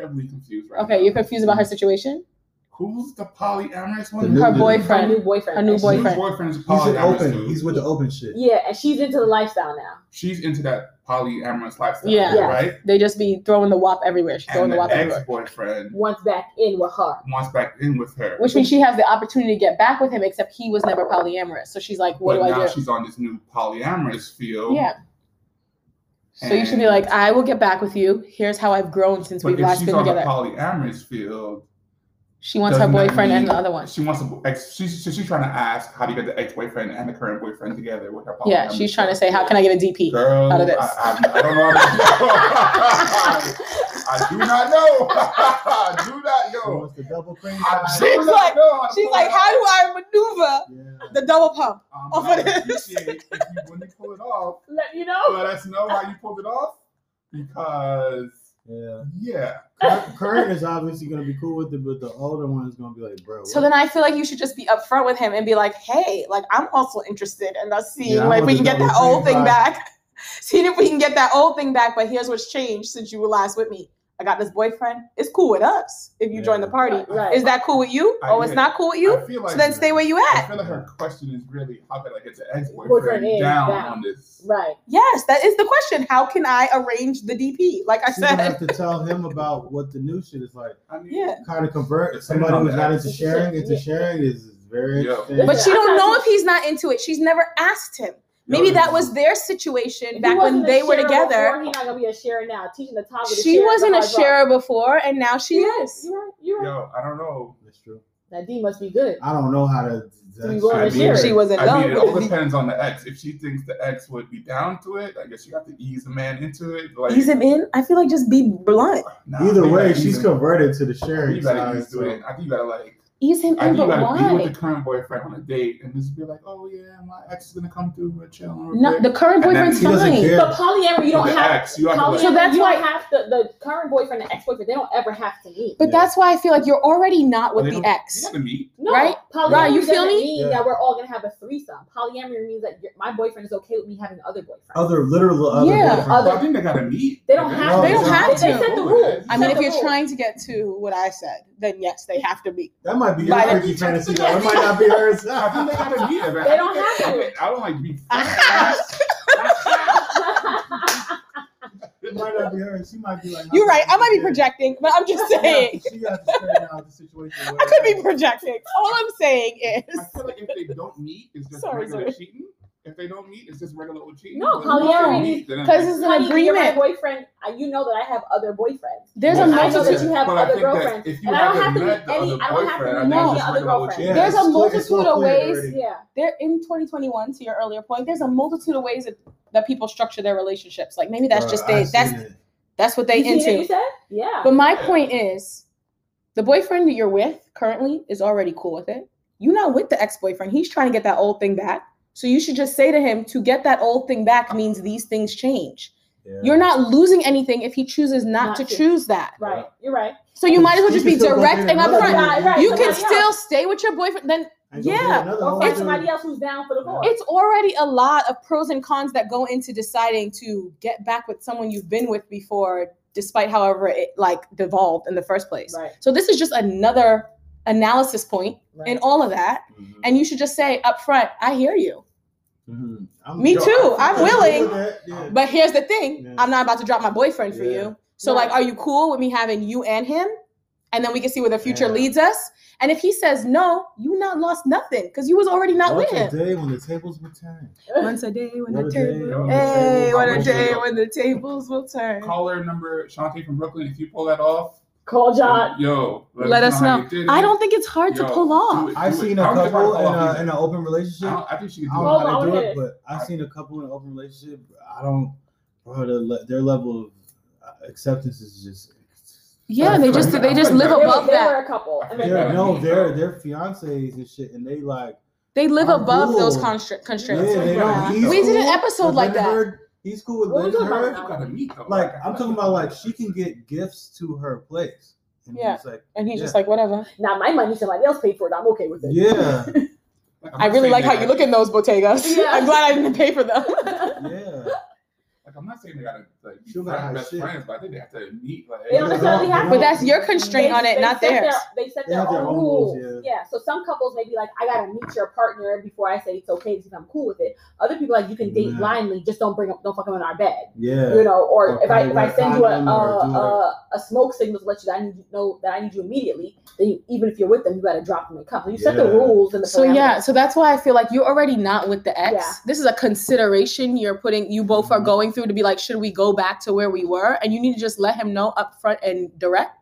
Heavily confused right Okay, now. you're confused about her situation. Who's the polyamorous The one? new- Her the- boyfriend. Her new boyfriend. Her new And she- Whose boyfriend. boyfriend's a He's an polyamorous open. dude? He's with the open shit. Yeah, and she's into the lifestyle now. She's into that polyamorous lifestyle, Yeah. Yeah. right? They just be throwing the wop everywhere. She's throwing And the the wop everywhere. ex-boyfriend Wants back in with her. wants back in with her. Which means she has the opportunity to get back with him, except he was never polyamorous. So she's like, "What but do now I do?" she's on this new polyamorous field. Yeah. So you should be like, I will get back with you. Here's how I've grown since we've last been together. the polyamorous field, she wants her boyfriend and the other one. She wants a ex. She's, she's trying to ask how do you get the ex-boyfriend and the current boyfriend together with her. Yeah, she's trying to say, how can I get a DP? Girl, out of this. I, I, I don't know. How to, I do not know. I do not She know. wants the double cream pie. She's like- know how She's like, how do I maneuver Yeah. the double pump? Um, off I of this? appreciate if you when you pull it off, Let you know. let us know how you pulled it off because Yeah. yeah. Kurt, Kurt is obviously gonna be cool with it, but the older one is gonna be like, bro. So then I feel like you should just be upfront with him and be like, hey, like I'm also interested in us seeing Yeah, like, we can get that old thing pie. back. Seeing if we can get that old thing back, but here's what's changed since you were last with me. I got this boyfriend. It's cool with us if you join the Yeah. party. Right. Is that cool with you? I oh, it's get- not cool with you? Feel like So then stay where you I at. feel like her question is really how can I get the ex-boyfriend down, down. on this? Right. Yes, that is the question. How can I arrange the DP? Like I She's gonna have to tell him about what the new shit is like. I mean, Yeah. Kind of convert Depending somebody who's not into sharing into Yeah. sharing is very But she don't know if he's not into it. She's never asked him. Maybe No, that was their situation back when they were together. Before, he's not gonna be a sharer now. Teaching the toddler. to She share wasn't a is hard sharer before, and now she rock. is. You're right. You're right. Yo, I don't know. That's true. That D must be good. I don't know how to. So you going I mean. She wasn't I mean, it all depends on the ex. If she thinks the ex would be down to it, I guess you have to ease the man into it. Like, Ease him in. I feel like just be blunt. nah, Either way, she's converted to the sharing. You gotta side. ease to it. I think you gotta like ease him I in, you but gotta be with the current boyfriend on a date and just be like, oh yeah, my ex is gonna come through with chill. No, the current boyfriend's fine. care. But polyamory, you don't the have ex, you have to polyamory. So that's you why- don't have to the current boyfriend and ex boyfriend. They don't ever have to meet. But Yeah. that's why I feel like you're already not with the ex. They gotta meet. No, Right? Polyamory Right, you feel doesn't me? mean Yeah. that we're all gonna have a threesome. Polyamory means that my boyfriend is okay with me having other boyfriends. Other literal other Yeah, boyfriends. other- I think they gotta meet. They don't If have. They don't to. have They to. set the rules. I mean, if you're trying to get to what I said, then yes, they have to be. That might be your But- freaky fantasy though. It might not be hers. I think they gotta meet. If it- They don't have to. I don't like be friends. It might not be hers. She might be like. You're right. I might be projecting, but I'm just saying. She has to straighten out the situation. I could be projecting. All I'm saying is. I feel like if they don't meet, it's just Sorry, regular sorry. cheating. If they don't meet, it's just regular old cheating. No, But if they polyamory Because it's an Honey, you're my agreement. boyfriend. I- You know that I have other boyfriends. There's a And I know multitude. that you have But other girlfriends. And I don't haven't to met meet any. I don't have to boyfriend, meet any it's other regular old girlfriends. cheating. There's a it's multitude of ways. already. Yeah. There in 2021, to your earlier point, there's a multitude of ways that, that people structure their relationships. Like maybe that's Bruh, just they. That's it. that's what they You seen it, into. You said, yeah. But my point is, the boyfriend that you're with currently is already cool with it. You're not with the ex-boyfriend. He's trying to get that old thing back. So you should just say to him, to get that old thing back means these things change. Yeah. You're not losing anything if he chooses not, Not to to. choose that. right. You're right. So you might as well just be direct and upfront. Right, right. You can Somebody still else. stay with your boyfriend. Then And go get yeah. another Or find somebody else who's down for the cause. it's already a lot of pros and cons that go into deciding to get back with someone you've been with before, despite however it like devolved in the first place. Right. So this is just another analysis point Right. in all of that. Mhm. And you should just say up front, I hear you. Mhm. I'm- Me yo, too. I- I'm I'm willing. yeah. But here's the thing Yeah. I'm not about to drop my boyfriend for Yeah. you. So, Right. like, are you cool with me having you and him? And then we can see where the future Yeah. leads us. And if he says no, you not lost nothing because you was already not Once with a him. day when the tables will turn. Once a day when What the a day table, hey, tables what a day when the tables will turn. Caller number Shanti from Brooklyn. If you pull that off, Call John. yo, Let us how know. did I don't think it's hard to Yo, pull do off. it, I've do it. seen I a don't think I couple in, a, in an open relationship. don't, I think she I can don't do know Hold it. how on, do what but I've seen a couple in an open relationship. I don't, bro. Their, le- their level of uh, acceptance is just. Yeah, they just they just live There, were- above there that. were a couple. They're, no, they're they're fiancés and shit, and they like. They live I'm above those cool. constra- Yeah, constraints. they don't. he's We did an episode like then that. Her- he's cool with What we letting talking her. gotta meet though. Like I I'm talking about, like she can get gifts to her place. And Yeah. he's like, And he's Yeah. just like, whatever. now my money, somebody else paid for it. I'm okay with it. yeah, I'm I not really like they how you look in those bodegas. Yeah. I'm glad I didn't pay for them. yeah. Like I'm not saying they gotta like be She'll friends, got best shit. friends, but I think they have to meet. Like, They don't necessarily have to. But that's your constraint on it, not theirs. Their, they set They their, have their own own rules. rules, yeah. So some couples may be like, I gotta meet your partner before I say it's okay because I'm cool with it. Other people like you can date Yeah. blindly, just don't bring up, don't fuck them in our bed. Yeah. You know, or, Or if I if I send you a a, a, a smoke signal to let you that I need you know that I need you immediately, then you, even if you're with them, you gotta drop them and come. So you set the rules and the So yeah, so that's why I feel like you're already not with the ex. Yeah. This is a consideration you're putting you both are mm-hmm. going going through to be like, should we go back to where we were? And you need to just let him know up front and direct.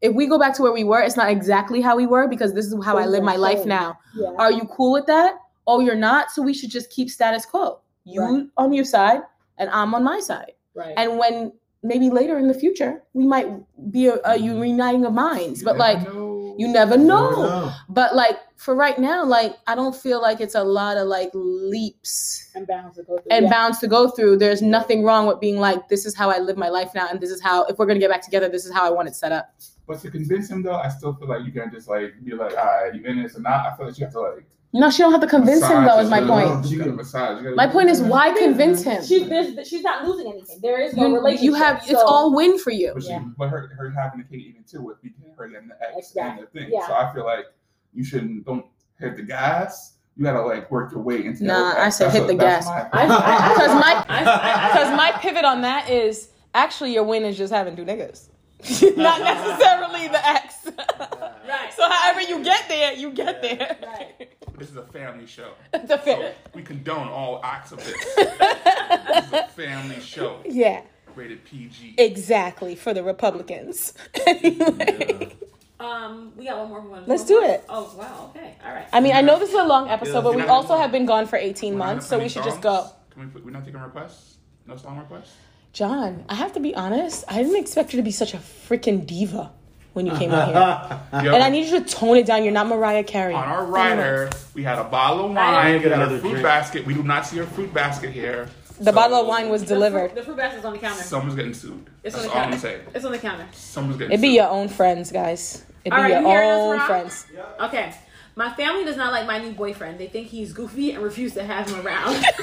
If we go back to where we were, it's not exactly how we were because this is how I live my life now. Yeah. Are you cool with that? Oh, you're not. So we should just keep status quo. You Right. on your side and I'm on my side. Right. And when maybe later in the future we might be a, a mm-hmm. uniting of minds, but never like know. You never know. never know. But like for right now, like I don't feel like it's a lot of like leaps and bounds to go through. and yeah. bounds to go through. There's nothing wrong with being like, this is how I live my life now, and this is how if we're gonna get back together, this is how I want it set up. But to convince him though, I still feel like you can't just like be like, all right, you in this or not. I feel like you have to like. No, she don't have to convince him though. Is my point. it. You gotta massage. Gotta- My point is, why convince him? She's she's not losing anything. There is no You, relationship. you have it's all win for you. But, she, Yeah. but her, her having a kid even too with between her and the ex and the thing. Yeah. So I feel like you shouldn't don't hit the gas. You gotta like work your way into. Nah, that. I said That's hit what- the that's gas. my- Because my because my pivot on that is actually your win is just having two niggas, not necessarily the ex. Right. So however you get there, you get there. Right. This is a family show. the So we condone all acts of this. this is a family show. Yeah, Rated PG. exactly for the Republicans. anyway. Um, we got one more. One Let's one do more? it. Oh wow. Okay. All right. I mean, I know this is a long episode, Yeah, but we also have been gone for 18 months, so we play should just go. Can we? put- We're not taking requests. No song requests. John, I have to be honest. I didn't expect you to be such a freaking diva. When you came in here. Yo, And I need you to tone it down. You're not Mariah Carey. on our rider, we had a bottle of wine, didn't we had a fruit drink. basket. We do not see a fruit basket here. The So, bottle of wine was delivered. The fruit basket's on the counter. Someone's getting sued. It's That's on the all I'm counter. saying. It's on the counter. Someone's getting It'd be sued. your own friends, guys. It'd be All right, your you own Rob? friends. Okay. My family does not like my new boyfriend. They think he's goofy and refuse to have him around.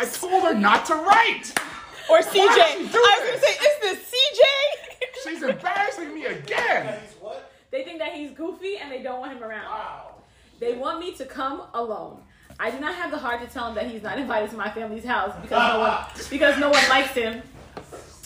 I told her not to write. Or CJ. I she was do gonna say, is this CJ? She's embarrassing me again. they think that he's goofy and they don't want him around. Wow. They want me to come alone. I do not have the heart to tell him that he's not invited to my family's house because no one because no one likes him.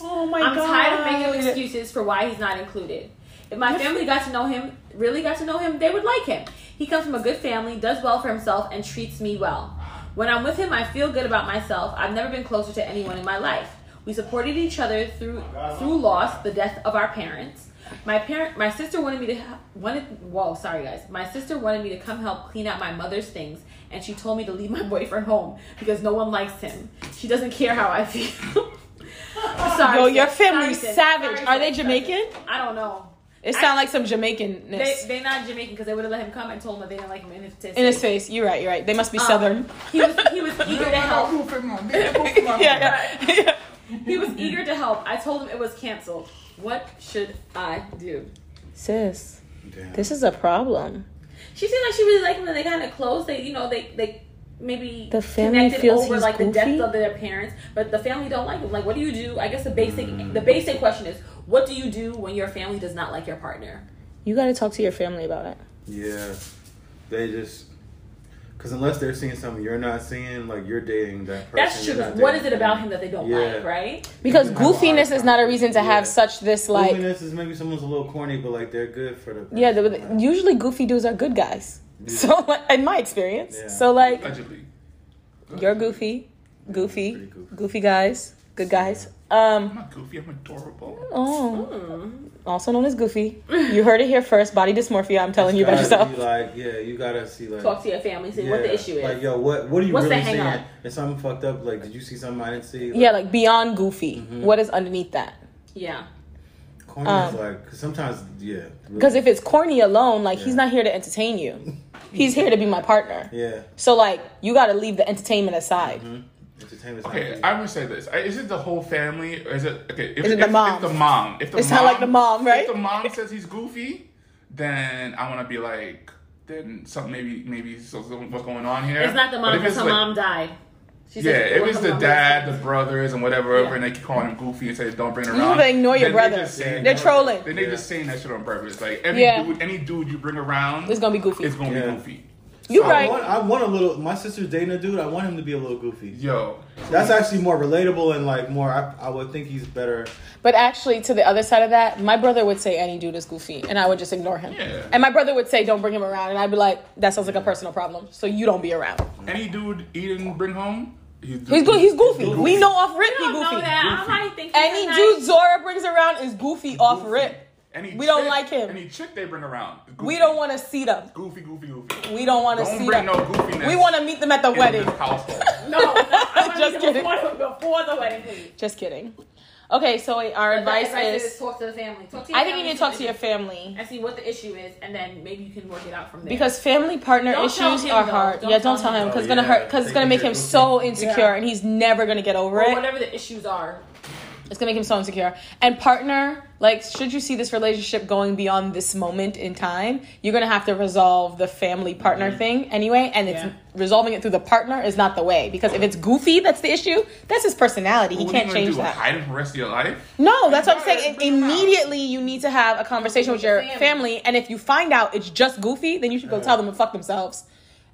Oh my I'm god. tired of making excuses for why he's not included. If my family got to know him, really got to know him, they would like him. He comes from a good family, does well for himself, and treats me well. When I'm with him, I feel good about myself. I've never been closer to anyone in my life. We supported each other through through loss, the death of our parents. My parent, my sister wanted me to wanted. Whoa, sorry guys. My sister wanted me to come help clean out my mother's things, and she told me to leave my boyfriend home because no one likes him. She doesn't care how I feel. sorry, Yo, your family's Sorry, savage. Sorry, Are they. Jamaican? I don't know. It I- sounds like some Jamaicanness. They they not Jamaican because they would have let him come and told him that they didn't like him in his face. in his face. You're right. You're right. They must be Um, southern. He was he was eager to help. yeah, yeah. Yeah. He was eager to help. I told him it was canceled. What should I do? Sis, Damn. this is a problem. She seemed like she really liked him and they kind of close. They you know they they maybe The family connected feels over he's like the death of their parents, but the family don't like him. Like what do you do? I guess the basic mm. the basic question is what do you do when your family does not like your partner? You got to talk to your family about it. Yeah, they just because unless they're seeing something you're not seeing, like you're dating that person. That's true. you're What is it about him that they don't Yeah. like? Right? Because You can have a goofiness is not a reason to time. have such this like. Goofiness is maybe someone's a little corny, but like they're good for the. Yeah, the, person. usually goofy dudes are good guys. Yeah. So, in my experience, Yeah. so like you're goofy, goofy, goofy. goofy guys, good guys. I'm Um, not goofy. I'm adorable. oh. Also known as goofy. You heard it here first. Body dysmorphia. I'm telling you about yourself. be Like, yeah, you gotta see like. Talk to your family, see what the issue is. Like, yo, what what are you What's the really seeing? up? Is something fucked up? Like, did you see something I didn't see? Like, Yeah, like beyond goofy. Mhm. What is underneath that? yeah. corny um, is like, cause sometimes, yeah. really- Because if it's corny alone, like he's not here to entertain you. He's here to be my partner. yeah, So like you got to leave the entertainment aside. hmm entertainment's not Okay. I'm gonna say this. Is it the whole family, or is it okay? If, Is it the if, mom? If the mom, if the It's mom, not like the mom, right? If the mom says he's goofy, then I want to be like, then something maybe maybe so, so what's going on here? It's not the mom if because it's her like- mom died. She Yeah, said if was it's the dad, was- the brothers, and whatever, Yeah. and they keep calling him goofy and say don't bring it around. gotta ignore your then brother. They just saying, They're trolling. Then they Yeah. just saying that shit on purpose. Like every Yeah. dude, any dude you bring around, It's gonna be goofy. it's gonna Yeah. be goofy. You I right. want, I want a little. My sister's dating a dude. I want him to be a little goofy. Yo, That's actually more relatable and like more. I, I would think he's better. But actually, to the other side of that, my brother would say any dude is goofy, and I would just ignore him. Yeah. And my brother would say, "Don't bring him around," and I'd be like, "That sounds like a personal problem, so you don't be around." any dude Eden bring home, he's He's good. He's goofy. goofy. We know off rip You he don't know goofy. I Goofy. might think Any he's dude nice. Zora brings around is goofy off rip. Any We don't chick- like him. Any chick they bring around, goofy. We don't want to see them. goofy, goofy, goofy. We don't want to Don't see bring them. no goofiness. we want to meet them at the in wedding. this household. No, I Just kidding. Before, before the wedding, please. Just kidding. Okay, so our advice is, talk to the family. Talk to your I think you need to talk to your family and see what the issue is, and then maybe you can work it out from there. because family partner Don't issues him, are though. hard. Don't yeah, don't tell tell him him. because Oh, it's gonna yeah. hurt because it's gonna make him so insecure Yeah. and he's never gonna get over or it. whatever the issues are. It's gonna make him so insecure. And partner, like, should you see this relationship going beyond this moment in time, you're gonna have to resolve the family partner mm-hmm. thing anyway. And it's Yeah. resolving it through the partner is not the way because if it's goofy, that's the issue. That's his personality. He What are you can't change do? that. Hide him for the rest of your life? No, that's what I'm saying. bring him out. Immediately, you need to have a conversation with your Family. family, and if you find out it's just goofy, then you should go tell them to fuck themselves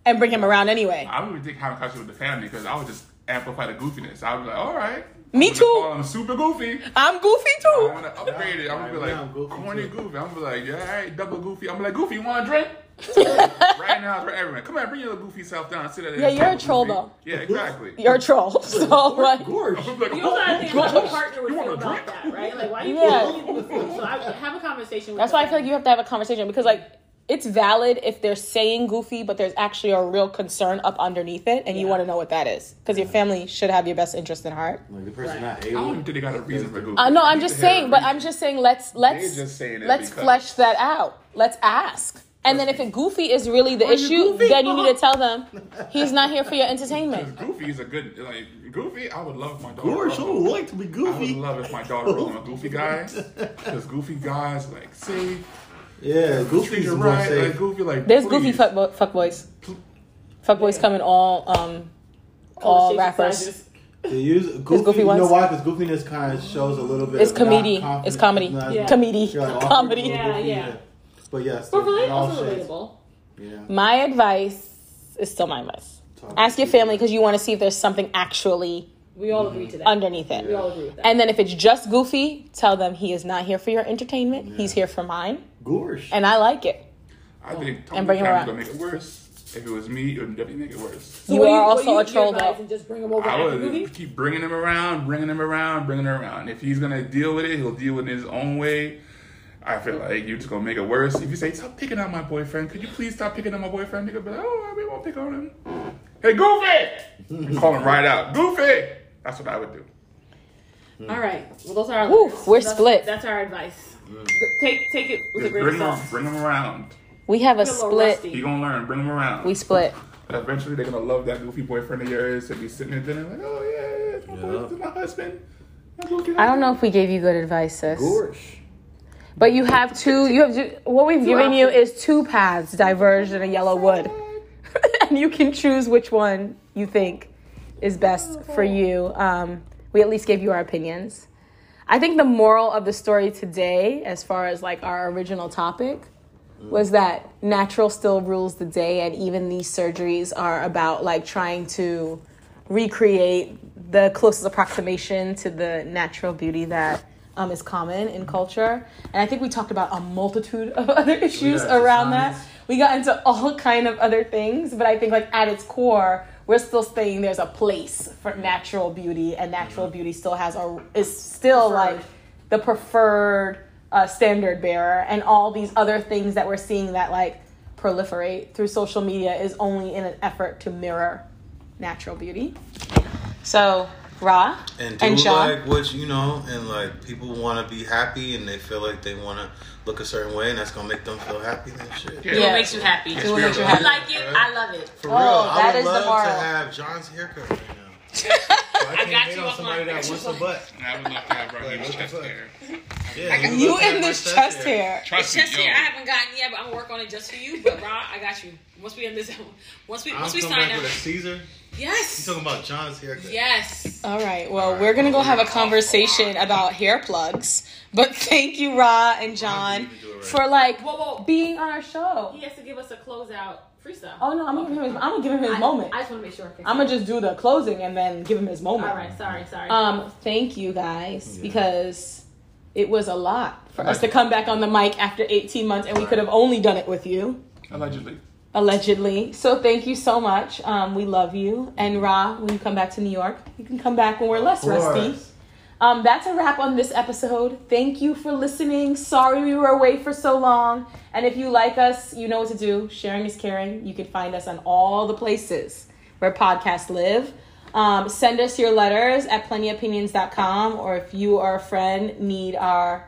and bring him around anyway. I wouldn't think having a conversation with the family because I would just amplify the goofiness. I would be like, all right. Me too. I'm too. Call him super goofy. I'm goofy too. I'm gonna upgrade it. I'm gonna be Yeah, I'm like goofy corny too. goofy. I'm gonna be like, yeah, all right, double goofy. I'm gonna be like, goofy, you want a drink? right now, for everyone. Come on, bring your little goofy self down. Sit at Yeah, you're a troll, goofy. though. Yeah, exactly. You're a troll. So like, Gorge. I'm like, You also gotta think about your partner would You want feel about drink? that, right? Like, why you Yeah. yeah. So I have a conversation with That's the why I feel like you have to have a conversation because like it's valid if they're saying goofy, but there's actually a real concern up underneath it, and you want to know what that is because your family should have your best interest in heart. Like the person Right. not I able. don't think they got a reason for Goofy. Uh, no, I I'm just to hear a saying, but. I'm just saying let's let's just saying it let's flesh that out. Let's ask. And then if it goofy is really the Are issue, goofy? then you need to tell them he's not here for your entertainment. Goofy is a good like Goofy. I would love my daughter. Gosh, I would like to be Goofy? I would love if my daughter was a Goofy guy. Because Goofy guys like say Yeah, treat Goofy's you more right. safe. Like Goofy like There's please. goofy fuck fuck boys. Fuck boys come in all um all Shapes rappers. sizes. They use goofy. goofy you know ones? why? Because goofiness kind of shows a little bit. It's of not comedy. confidence, It's comedy. not- Yeah. Comedy. like awkward, Comedy. Yeah, goofy, yeah. But yes, But in really, all also relatable. Yeah. My advice is still my advice. Talk Ask your family because you want to see if there's something actually We all agree to that. underneath we it. all agree with that. And then if it's just goofy, tell them he is not here for your entertainment. He's here for mine, Gorsh. and I like it. I think Tony And bring him Khan's around. gonna make it worse. If it was me, it would definitely make it worse. So you what do are what also do you- a troll, though. And just bring him over I after would movie. keep bringing him around, bringing him around, bringing him around. If he's gonna deal with it, he'll deal with it his own way. I feel like you're just gonna make it worse. If you say, "Stop picking on my boyfriend," could you please stop picking on my boyfriend? He could be like, "Oh, I won't pick on him." Hey, Goofy! Call him right out, Goofy. That's what I would do. Hmm. All right. Well, those are our Woo, letters. we're That's- split. That's our advice. Hmm. Take take it with a Just grain bring of salt. bring them around. We have a Feel a little split. rusty. He gonna learn. Bring them around. We split. Eventually, they're gonna love that goofy boyfriend of yours. And be sitting at dinner like, "Oh yeah, yeah, it's my, Yeah. boy, it's my husband." I don't know if we gave you good advice, sis. Gorsh. But you have two. You have two, what we've given you is two paths diverged in a yellow wood, and you can choose which one you think is best for you. Um, we at least gave you our opinions. I think the moral of the story today, as far as like our original topic, was that natural still rules the day, and even these surgeries are about like trying to recreate the closest approximation to the natural beauty that um, is common in culture. And I think we talked about a multitude of other issues around that. We got into all kind of other things, but I think like at its core, we're still saying there's a place for natural beauty, and natural beauty still has a is still Preferred. like the preferred uh, standard bearer, and all these other things that we're seeing that like proliferate through social media is only in an effort to mirror natural beauty. So, Ra and do and Sean, like what you know, and like people want to be happy, and they feel like they want to look a certain way, and that's gonna make them feel happy. Then shit. Yeah. Do Yeah. what makes you happy. do what makes you You happy. like it? I love it. For Oh, real, that I would is the love moral. to have John's haircut right now. So I can't got you on off somebody my that wants a butt. I would love to have Like, Raheem's what the chest fuck? hair. Yeah, he would you love in this chest hair. Trust Chest me, hair, yo. I haven't gotten yet, but I'm gonna work on it just for you. But Ra, I got you. Once we end this, once we I'm once we coming sign back up, with a Caesar. Yes. You yes, talking about John's haircut? yes. All right. Well, we're gonna go have a conversation about hair plugs. But thank you, Ra and John, You can do it right. for like Whoa, whoa. being on our show. He has to give us a closeout freestyle. Oh no, I'm gonna give him. His, I'm gonna give him his I, moment. I just want to make sure. I'm gonna just do the closing and then give him his moment. All right. Sorry. Sorry. Um, thank you guys Yeah. because it was a lot for us to come back on the mic after 18 months, and we could have only done it with you. Allegedly. allegedly. So thank you so much. Um, we love you. And Ra, when you come back to New York, you can come back when we're less Of course. rusty. Um, that's a wrap on this episode. Thank you for listening. Sorry we were away for so long. And if you like us, you know what to do. Sharing is caring. You can find us on all the places where podcasts live. Um, send us your letters at plentyopinions.com or if you or a friend need our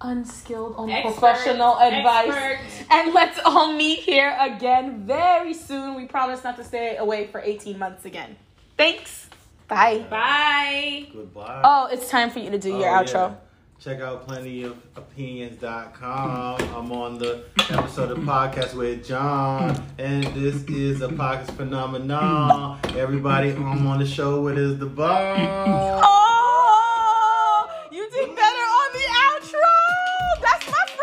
unskilled, unprofessional Expert, advice. expert. And let's all meet here again very soon. We promise not to stay away for 18 months again. Thanks. Bye. Bye. Goodbye. Oh, it's time for you to do oh, your outro. Yeah. Check out plentyofopinions.com. I'm on the episode of podcast with John, and this is a podcast phenomenon. Everybody I'm on the show with is the bomb. Oh, you did better on the outro. That's my.